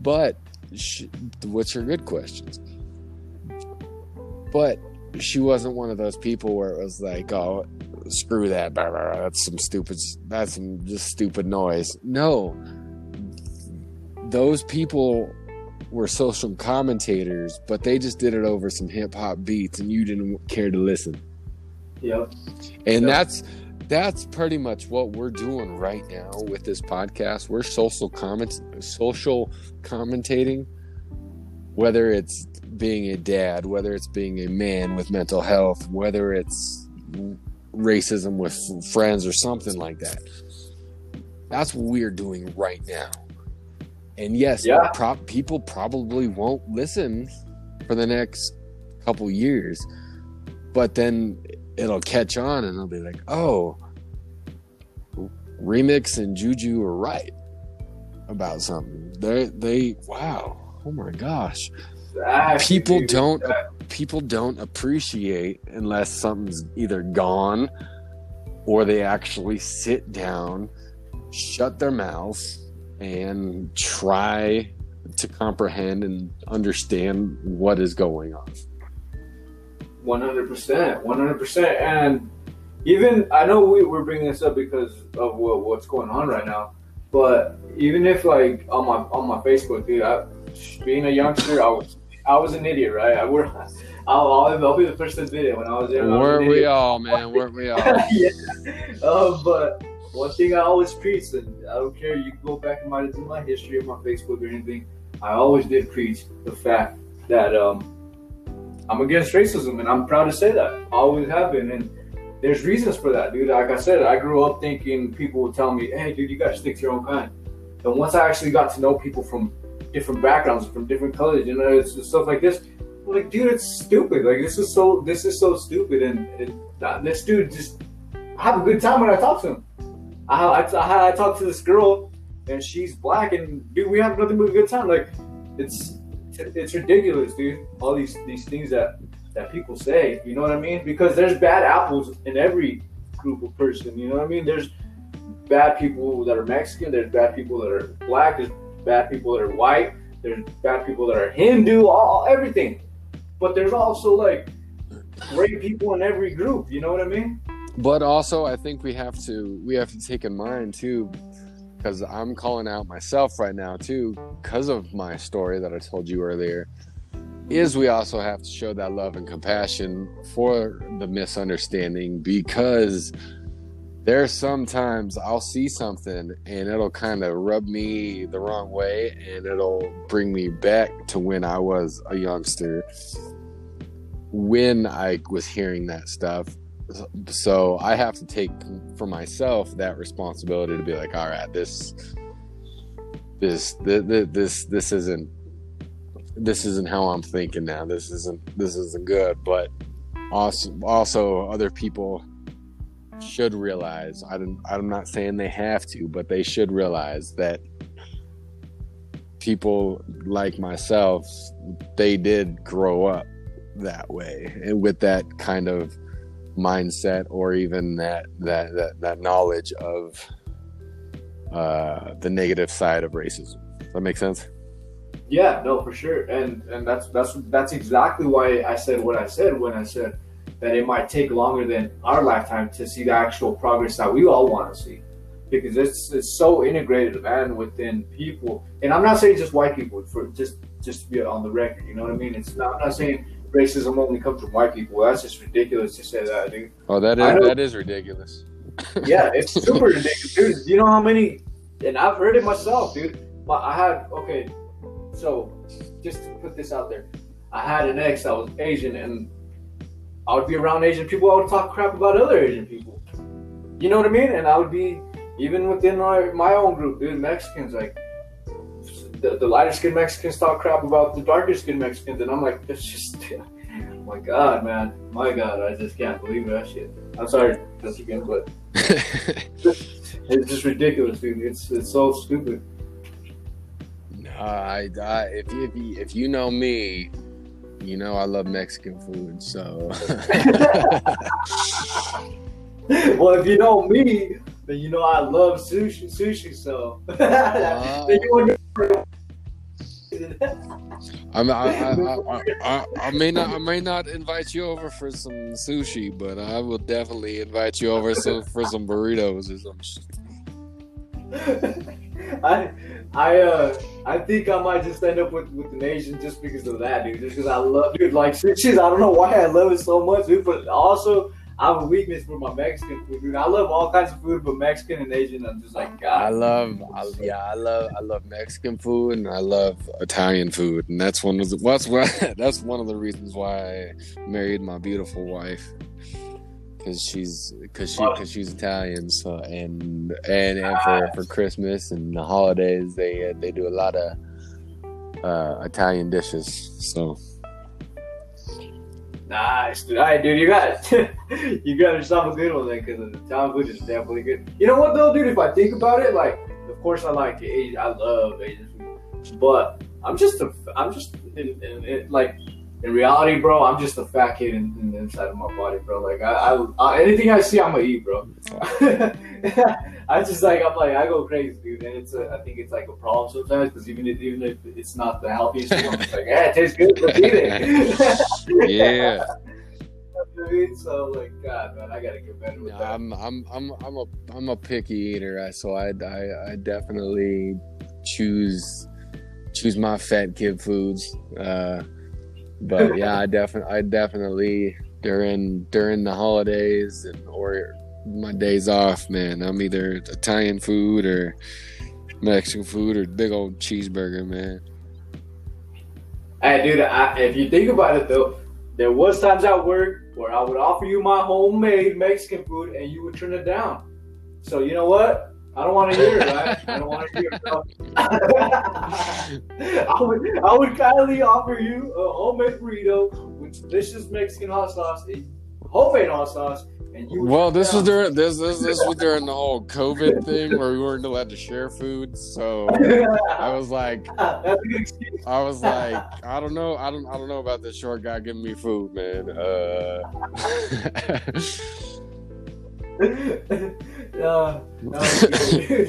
But she, which are good questions. But she wasn't one of those people where it was like, oh, screw that. blah, blah, blah, That's some stupid, that's some just stupid noise. No. Those people were social commentators, but they just did it over some hip hop beats and you didn't care to listen.
Yep.
And
Yep.
that's that's pretty much what we're doing right now with this podcast. We're social comment social commentating whether it's being a dad, whether it's being a man with mental health, whether it's racism with friends or something like that. That's what we're doing right now. And yes,
Yeah.
pro- people probably won't listen for the next couple years, but then it'll catch on and they'll be like, "Oh, Remix and Juju are right about something." They they wow, oh my gosh.
Exactly,
people don't people don't appreciate unless something's either gone or they actually sit down shut their mouths and try to comprehend and understand what is going on
One hundred percent, one hundred percent, and even I know we, we're bringing this up because of what, what's going on right now, but even if like on my on my Facebook, dude, I, being a youngster, I was I was an idiot, right? I were I'll, I'll, I'll be the first to admit it. When I was young, I
weren't we all man weren't we all
yeah. Uh, but one thing I always preached, and I don't care, you can go back and my, my history of my Facebook or anything, I always did preach the fact that um, I'm against racism, and I'm proud to say that. Always have been, and there's reasons for that, dude. Like I said, I grew up thinking people would tell me, hey, dude, you gotta stick to your own kind. And once I actually got to know people from different backgrounds, from different colors, you know, stuff like this. I'm like, dude, it's stupid. Like this is so, this is so stupid, and it, this dude just I have a good time when I talk to him. I, I, I, I talk to this girl, and she's black, and dude, we have nothing but a good time. Like, it's it's ridiculous, dude. All these these things that that people say, you know what I mean? Because there's bad apples in every group of person. You know what I mean? There's bad people that are Mexican. There's bad people that are black. There's bad people that are white. There's bad people that are Hindu. All everything. But there's also like great people in every group. You know what I mean?
but also i think we have to we have to take in mind too because i'm calling out myself right now too because of my story that i told you earlier is we also have to show that love and compassion for the misunderstanding because there's sometimes i'll see something and it'll kind of rub me the wrong way and it'll bring me back to when i was a youngster when i was hearing that stuff so I have to take for myself that responsibility to be like, all right, this, this, this, this, this isn't, this isn't how I'm thinking now. This isn't, this isn't good. But also, also other people should realize. I'm not saying they have to, but they should realize that people like myself, they did grow up that way and with that kind of mindset or even that that that, that knowledge of uh, the negative side of racism. Does that make sense?
Yeah, no, for sure, and and that's that's that's exactly why I said what I said when I said that it might take longer than our lifetime to see the actual progress that we all want to see, because it's it's so integrated, man, within people. And I'm not saying just white people, for just just to be on the record, you know what I mean? It's not, I'm not saying racism only comes from white people. That's just ridiculous to say that, dude.
Oh, that is that is ridiculous.
Yeah, it's super ridiculous, dude. You know how many? And I've heard it myself, dude. But I had okay, so just to put this out there, I had an ex that was Asian, and I would be around Asian people. I would talk crap about other Asian people. You know what I mean? And I would be even within my my own group, dude. Mexicans like. The, the lighter skinned Mexicans talk crap about the darker skinned Mexicans, and I'm like, it's just my god, man. My god, I just can't believe that shit. I'm sorry, just again, but it's just ridiculous, dude. It's it's so stupid.
Nah, I, I if you, if you if you know me, you know I love Mexican food. So
well, if you know me, then you know I love sushi. Sushi, so
Uh,
you
I, I, I, I, I, may not I may not invite you over for some sushi, but I will definitely invite you over for some burritos or some. sh-
I I uh I think I might just end up with, with an Asian just because of that, dude. Just because I love dude like sushi. I don't know why I love it so much, dude. But also I have a weakness for my Mexican food, dude. I love all kinds of food, but Mexican and Asian, I'm just like God.
I love, I, yeah, I love, I love Mexican food and I love Italian food, and that's one of the that's why that's one of the reasons why I married my beautiful wife, because she's because she because she's Italian, so and and and for for Christmas and the holidays they uh, they do a lot of uh, Italian dishes, so
Nice, dude. All right, dude, you got it. you got yourself a good one then, because the Italian food is definitely good. You know what though, dude? If I think about it, like, of course I like Asian. I love Asian food, but I'm just a, I'm just in, in, in, like in reality, bro. I'm just a fat kid in, in the inside of my body, bro. Like I, I, I anything I see, I'm gonna eat, bro. I just like I'm like I go crazy, dude, and it's a, I think it's like a problem sometimes because even if even if it's not the healthiest, food, I'm just like, yeah, it tastes good, let's eat it.
yeah.
So like, God, man, I gotta get better with
No,
that.
I'm I'm I'm I'm a I'm a picky eater, I- so I I, I definitely choose choose my fat kid foods. Uh, but yeah, I definitely I definitely during during the holidays and or my days off, man, I'm either Italian food or Mexican food or big old cheeseburger, man.
Hey, dude, I, if you think about it though, there was times at work where I would offer you my homemade Mexican food and you would turn it down. So you know what? I don't want to hear it, right? I don't want to hear it. I would, I would kindly offer you a homemade burrito with delicious Mexican hot sauce, homemade hot sauce, and you.
Well, this was during this this this was during the whole COVID thing where we weren't allowed to share food, so I was like.
That's a good excuse.
I was like, I don't know, I don't, I don't know about this short guy giving me food, man. Uh,
no,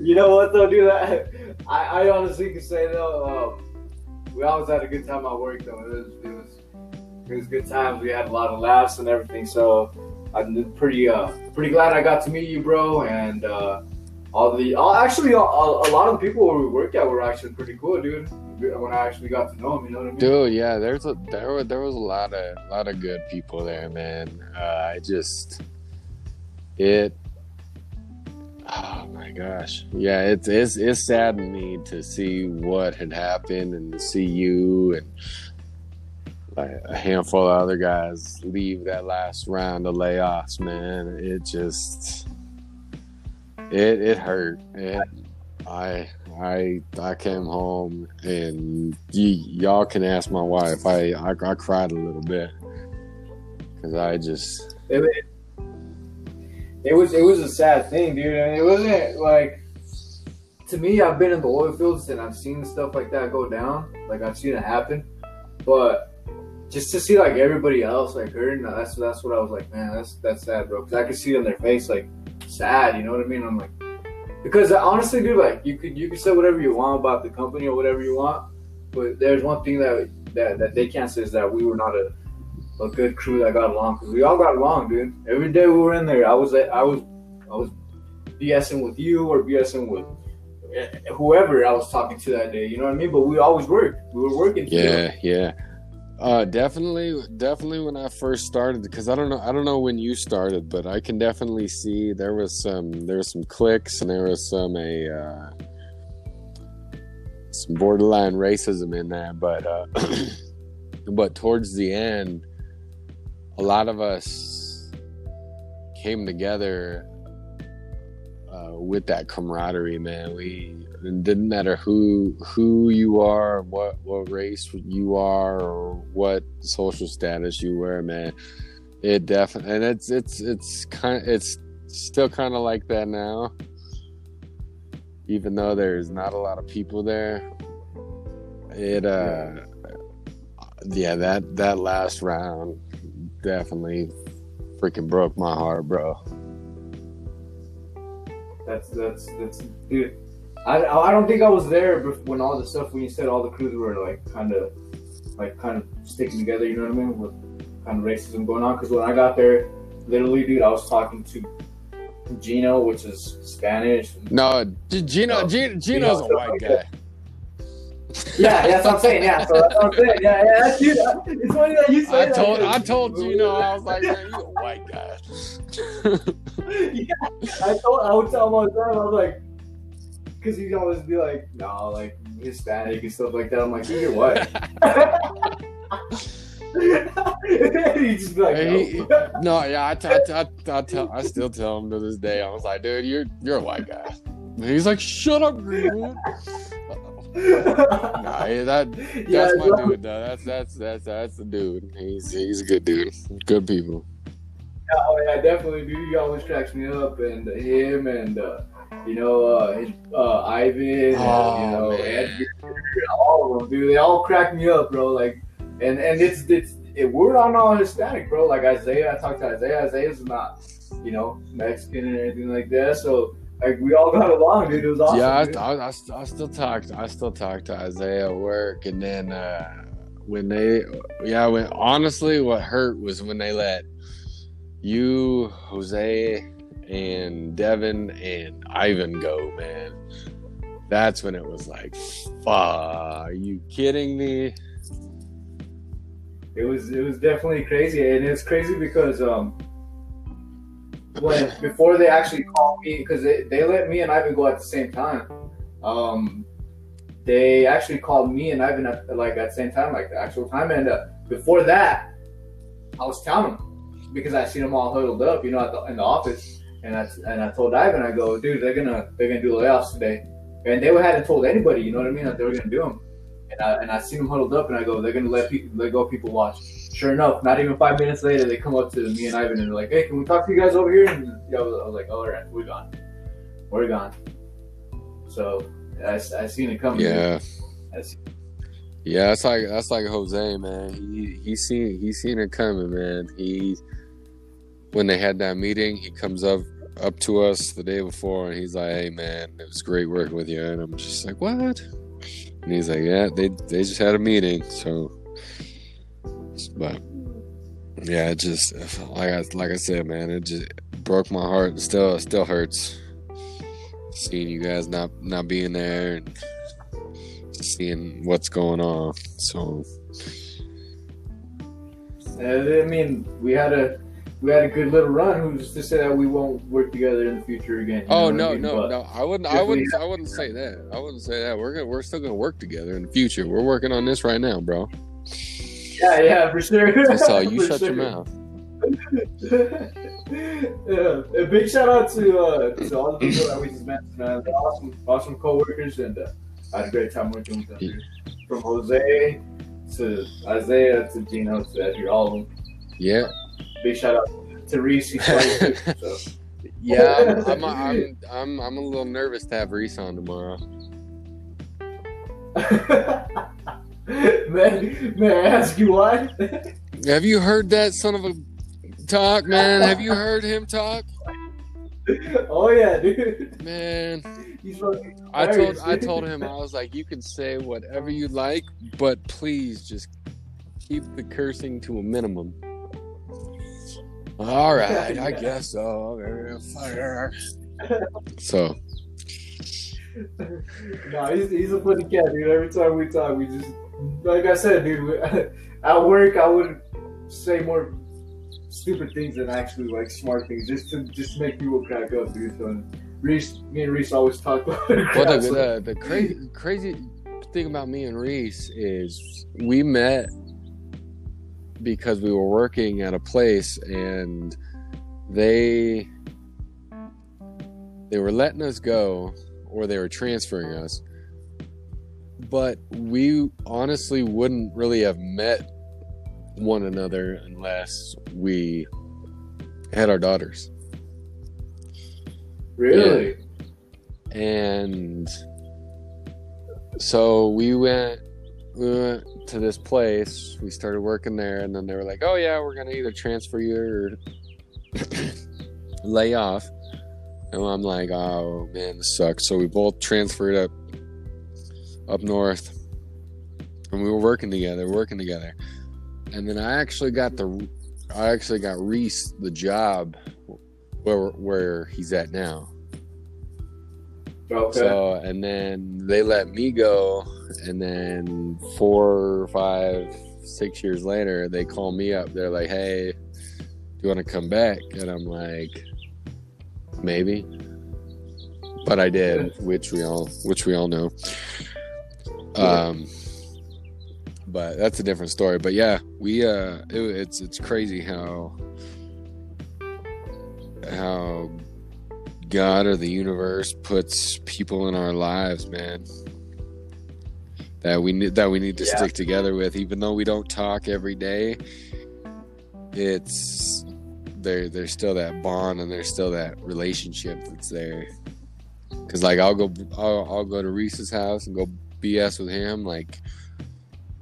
you know what though, dude? I, I honestly can say though, um, we always had a good time at work though. It was, it was, it was good times. We had a lot of laughs and everything. So I'm pretty, uh, pretty glad I got to meet you, bro. And uh, all the, all, actually, a, a lot of the people we worked at were actually pretty cool, dude. When I actually got to know them, you know what I mean?
dude, yeah, there's a there was there was a lot of lot of good people there, man. Uh, I just it. Oh my gosh, yeah, it's it's it's saddened me to see what had happened and to see you and a handful of other guys leave that last round of layoffs, man. It just it it hurt. It, I I I came home and y- y'all can ask my wife. I I, I cried a little bit because I just
it, it was it was a sad thing, dude. And it wasn't like to me. I've been in the oil fields and I've seen stuff like that go down. Like I've seen it happen, but just to see like everybody else like hurting, that's that's what I was like, man, that's that's sad, bro. Because I could see on their face, like sad. You know what I mean? I'm like, because honestly, dude, like you could you could say whatever you want about the company or whatever you want, but there's one thing that that, that they can't say is that we were not a a good crew that got along because we all got along, dude. Every day we were in there, I was I was I was BSing with you or BSing with whoever I was talking to that day. You know what I mean? But we always worked. We were working.
yeah yeah. Uh, definitely, definitely. When I first started, because I don't know, I don't know when you started, but I can definitely see there was some, there was some clicks, and there was some a, uh, some borderline racism in that. But, uh, but towards the end, a lot of us came together uh, with that camaraderie, man. We it didn't matter who who you are, what what race you are, or what social status you were, man. It definitely and it's it's it's kind it's still kind of like that now. Even though there's not a lot of people there, it uh yeah that that last round definitely freaking broke my heart, bro.
That's that's that's dude. I I don't think I was there when all the stuff when you said all the crews were like kind of like kind of sticking together. You know what I mean? With kind of racism going on. Because when I got there, literally, dude, I was talking to Gino, which is Spanish.
No, Gino, Gino Gino's a white guy.
Yeah, that's what I'm saying. Yeah, so that's what I'm saying. Yeah, yeah, that's you. It's funny that you say
I told, that. I told Gino, I was like, man, you a white guy.
yeah, I told, I would tell him all the time. I was like, because he'd always be like, no, like Hispanic and stuff like that. I'm like, you're what? he just be like, no. He,
no, yeah, I, I, I, I, tell, I still tell him to this day. I was like, dude, you're you're a white guy. And he's like, shut up, Greenwood. Nah, that that's yeah, my dude. Though. That's that's that's that's the dude. He's he's a good dude. Good people.
Oh yeah, definitely, dude. He always cracks me up, and him and uh, you know uh, his, uh, Ivan, oh, and, you know Edgar, all of them, dude. They all crack me up, bro. Like, and and it's it's it, we're on all Hispanic, bro. Like Isaiah, I talked to Isaiah. Isaiah's not, you know, Mexican or anything like that. So like we all got along, dude. It was awesome.
Yeah,
I,
I, I, I, still talked. I still talked to Isaiah at work, and then uh, when they, yeah, when honestly, what hurt was when they let you, Jose, and Devin and Ivan go. Man, that's when it was like, "Fuck, are you kidding me?"
It was. It was definitely crazy, and it's crazy because um when before they actually called me because they, they let me and Ivan go at the same time. Um, they actually called me and Ivan at like at the same time, like the actual time. And uh, before that, I was telling them because I seen them all huddled up, you know, the, in the office. And I and I told Ivan, I go, dude, they're gonna they're gonna do layoffs today, and they hadn't told anybody, you know what I mean, that they were gonna do them. And I and I seen them huddled up, and I go, they're gonna let people let go people watch sure enough, not even five minutes later, they come up to me and Ivan and they're like, "Hey, can we talk to you guys over here?" And yeah, I was, I was like, "All right, we're gone, we're gone." So I, I seen it coming.
Yeah. Yeah, that's like that's like Jose, man. He he seen he seen it coming, man. He when they had that meeting, he comes up up to us the day before and he's like, "Hey, man, it was great working with you." And I'm just like, "What?" And he's like, "Yeah, they they just had a meeting, so but yeah, it just like I like I said, man, it just broke my heart. Still, still hurts seeing you guys not not being there and seeing what's going on. So,
I mean, we had a we had a good little run. Who's to say that we won't work together in the future again?
Oh no, I mean? no, but no! I wouldn't, I wouldn't, I wouldn't say that. I wouldn't say that. We're gonna, we're still gonna work together in the future. We're working on this right now, bro.
Yeah, yeah, for sure.
I saw you shut sure. your mouth.
yeah, a big shout out to uh, to all the people that we just mentioned, man. They're awesome, awesome coworkers, and uh, I had a great time working with them. Dude. From Jose to Isaiah to Gino to Edgar, all of them.
Yeah.
Big shout out to Reese. so.
Yeah, I'm, I'm, I'm, I'm, I'm a little nervous to have Reese on tomorrow.
man, may I ask you why?
Have you heard that son of a talk, man? Have you heard him talk?
Oh yeah, dude.
Man, he's I told I told him I was like, you can say whatever you like, but please just keep the cursing to a minimum. All right, I guess so. Fire So.
no, he's, he's a funny cat, dude. Every time we talk, we just like I said, dude, at work I would say more stupid things than actually like smart things, just to just make people crack up, dude. So Reese, me and Reese always talk about.
well, the, the, the crazy crazy thing about me and Reese is we met because we were working at a place and they they were letting us go or they were transferring us. But we honestly wouldn't really have met one another unless we had our daughters.
Really?
And so we went we went to this place. We started working there, and then they were like, "Oh yeah, we're gonna either transfer you or lay off." And I'm like, "Oh man, this sucks." So we both transferred up up north, and we were working together, working together. And then I actually got the I actually got Reese the job where where he's at now.
Okay.
So and then they let me go, and then four, five, six years later, they call me up. They're like, "Hey, do you want to come back?" And I'm like, "Maybe," but I did, which we all, which we all know. Um, but that's a different story. But yeah, we uh, it, it's it's crazy how how God or the universe puts people in our lives, man. That we need that we need to
Yeah.
stick together with, even though we don't talk every day. It's there. There's still that bond, and there's still that relationship that's there. Cause like I'll go, I'll, I'll go to Reese's house and go BS with him, like,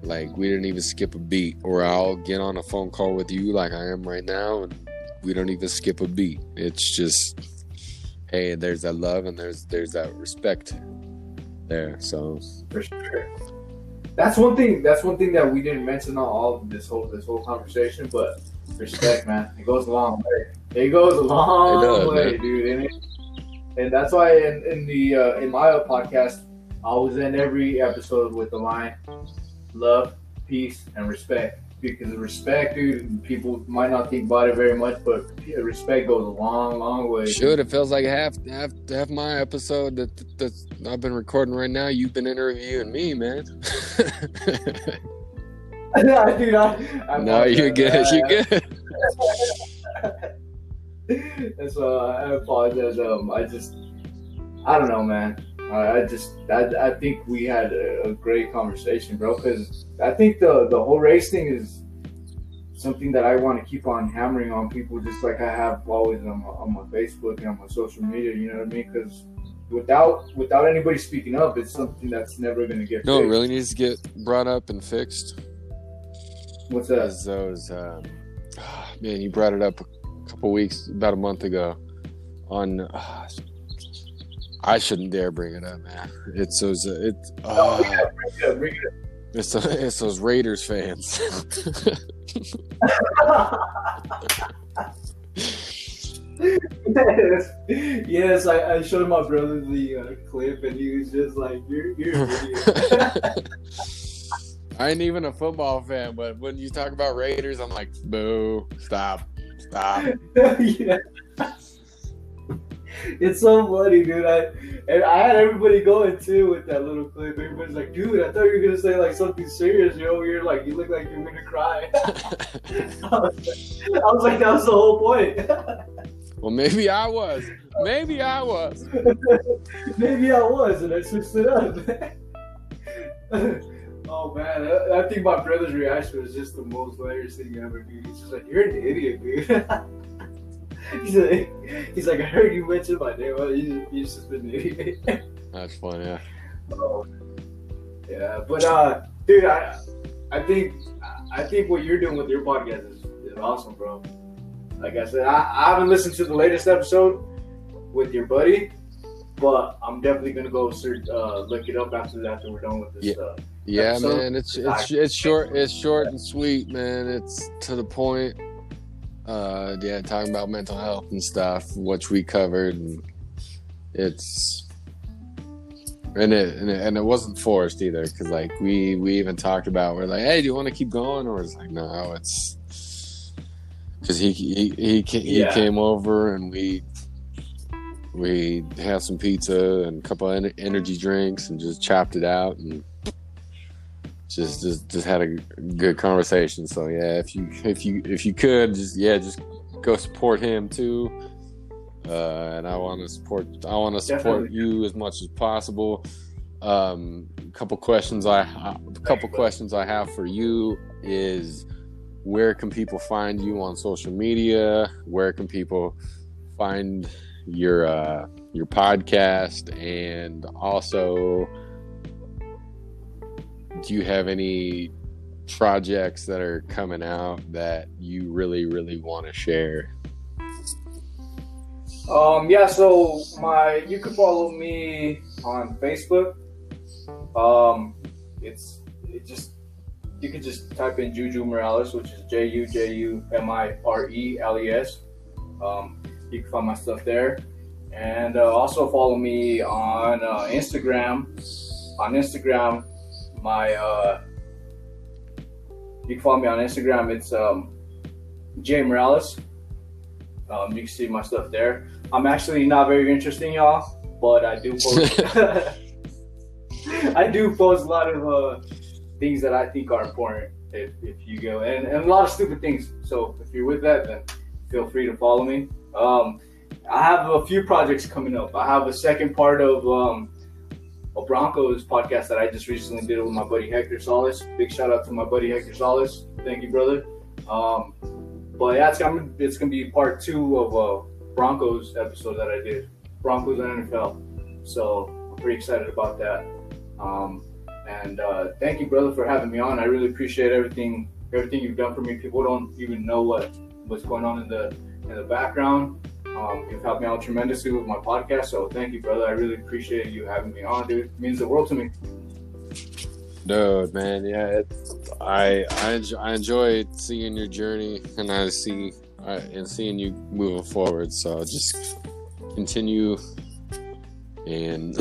like we didn't even skip a beat. Or I'll get on a phone call with you, like I am right now, and we don't even skip a beat. It's just hey, there's that love and there's there's that respect there. So
For sure. That's one thing. That's one thing that we didn't mention on all of this whole this whole conversation. But respect, man, it goes a long way. It goes a long
does,
way,
man.
dude. And, it, and that's why in, in the uh, in my podcast, always end every episode with the line: love, peace, and respect. Because respect, dude, people might not think about it very much, but respect goes a long, long way.
shoot, it feels like half half half my episode that that I've been recording right now. You've been interviewing me, man.
dude, I,
no, you're good. You're good.
And so I apologize. Um, I just, I don't know, man. I, I just, I, I think we had a, a great conversation, bro. Because I think the the whole race thing is something that I want to keep on hammering on people, just like I have always on my, on my Facebook and on my social media. You know what I mean? Because without without anybody speaking up, it's something that's never going to get.
No, it really needs to get brought up and fixed.
What's that?
As those, um, man, you brought it up a couple weeks, about a month ago. On, uh, I shouldn't dare bring it up, man. It's those, uh, it's,
Oh,
uh,
yeah, bring it bring it up.
it's, it's those Raiders fans.
yes, yes I, I showed my brother the uh, clip and he was just like, "You're, you're.
I ain't even a football fan, but when you talk about Raiders, I'm like, boo, stop, stop.
yeah. It's so funny, dude. I and I had everybody going too with that little clip. Everybody's like, "Dude, I thought you were gonna say like something serious." You're over here like you look like you're gonna cry. I was like, I was like, that was the whole point.
well, maybe I was. Maybe I was.
Maybe I was, and I switched it up. oh man, I, I think my brother's reaction was just the most hilarious thing ever, dude. He's just like, "You're an idiot, dude." He's like, he's like, "I heard you mention my name. Well, you, you just been idiot."
That's fun, yeah.
Oh, yeah, but uh, dude, I, I think, I think what you're doing with your podcast is, is awesome, bro. Like I said, I, I haven't listened to the latest episode with your buddy, but I'm definitely gonna go search, uh, look it up after after we're done with this
Yeah.
stuff.
Yeah,
So-
man, it's it's it's short it's short and sweet, man. It's to the point. Uh, yeah, talking about mental health and stuff, which we covered, and it's and it and it, and it wasn't forced either, because like we we even talked about we're like, hey, do you want to keep going, or it's like, no, it's because he he he, he
Yeah.
came over and we we had some pizza and a couple of energy drinks and just chopped it out and just just just had a good conversation. So yeah, if you if you if you could just yeah just go support him too. uh, and I want to support. I want to support
Definitely.
you as much as possible. Um, a couple questions I a couple questions I have for you is where can people find you on social media? Where can people find your uh, your podcast? And also, do you have any projects that are coming out that you really really want to share?
Um, yeah, so my you can follow me on Facebook. Um, it's it just you can just type in Juju Mireles, which is J U J U M I R E L E S. Um, you can find my stuff there, and uh, also follow me on uh, Instagram. On Instagram, my uh, you can follow me on Instagram. It's um, J Mireles. Um, you can see my stuff there. I'm actually not very interesting, y'all, but I do post. I do post a lot of uh, things that I think are important. If, if you go and, and a lot of stupid things. So if you're with that, then feel free to follow me. Um, I have a few projects coming up. I have a second part of um, a Broncos podcast that I just recently did with my buddy Hector Solis. Big shout out to my buddy Hector Solis. Thank you, brother. Um, but yeah, it's gonna it's gonna be part two of a Broncos episode that I did, Broncos and NFL. So I'm pretty excited about that. Um, and uh, thank you, brother, for having me on. I really appreciate everything everything you've done for me. People don't even know what what's going on in the in the background. Um, you've helped me out tremendously with my podcast. So thank you, brother. I really appreciate you having me on, dude. It means the world to me.
Dude, man, yeah, I I enjoy, I enjoy seeing your journey, and I see I, and seeing you moving forward. So just continue, and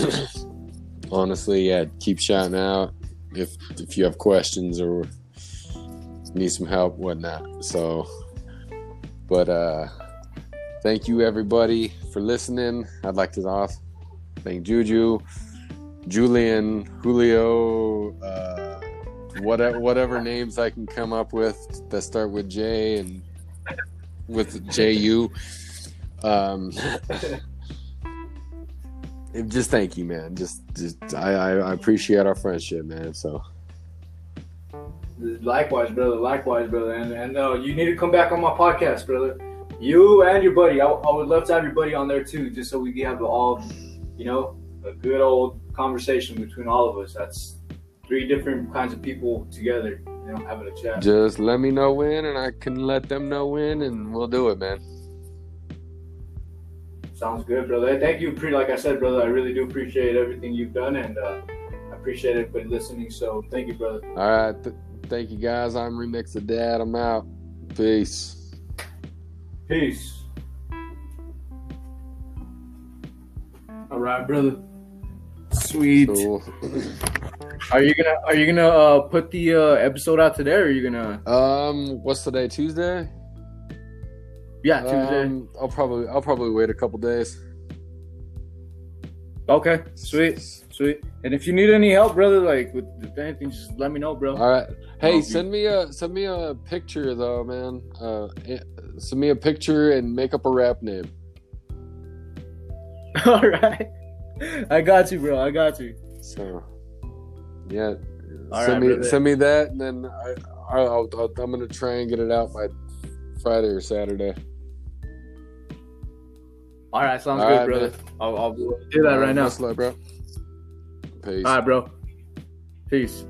honestly, yeah, keep shouting out if if you have questions or need some help, whatnot. So, but uh, thank you everybody for listening. I'd like to off thank Juju. Julian, Julio, uh, whatever whatever names I can come up with that start with J and with J U. Um, just thank you, man. Just, just I, I, appreciate our friendship, man. So
Likewise, brother. Likewise, brother. And and uh, you need to come back on my podcast, brother. You and your buddy. I, I would love to have your buddy on there too, just so we can have all, you know, a good old conversation between all of us. That's three different kinds of people together, you know, having a chat.
just let me know when, and I can let them know when, and we'll do it, man.
Sounds good, brother. Thank you. Pre- Like I said, brother, I really do appreciate everything you've done, and uh, I appreciate everybody listening. So thank you, brother.
All right, th- thank you guys. I'm Remix the Dad. I'm out. Peace.
Peace. All right, brother. Sweet.
So,
Are you gonna Are you gonna uh, put the uh, episode out today, or are you gonna?
um, what's today? Tuesday.
Yeah, Tuesday.
Um, I'll probably I'll probably wait a couple days.
okay, sweet, sweet. And if you need any help, brother, like with, with anything, just let me know, bro.
All right. Hey, send me a send me a picture though, man. Uh, eh, send me a picture and make up a rap name.
All right, I got you, bro. I got you.
So, yeah,
All
send
right,
me
brother.
send me that, and then I, I'll, I'll, I'm gonna try and get it out by Friday or Saturday.
All right, sounds
All
good,
right,
brother. I'll, I'll do that right now.
Much love, bro. Peace.
All right, bro. Peace.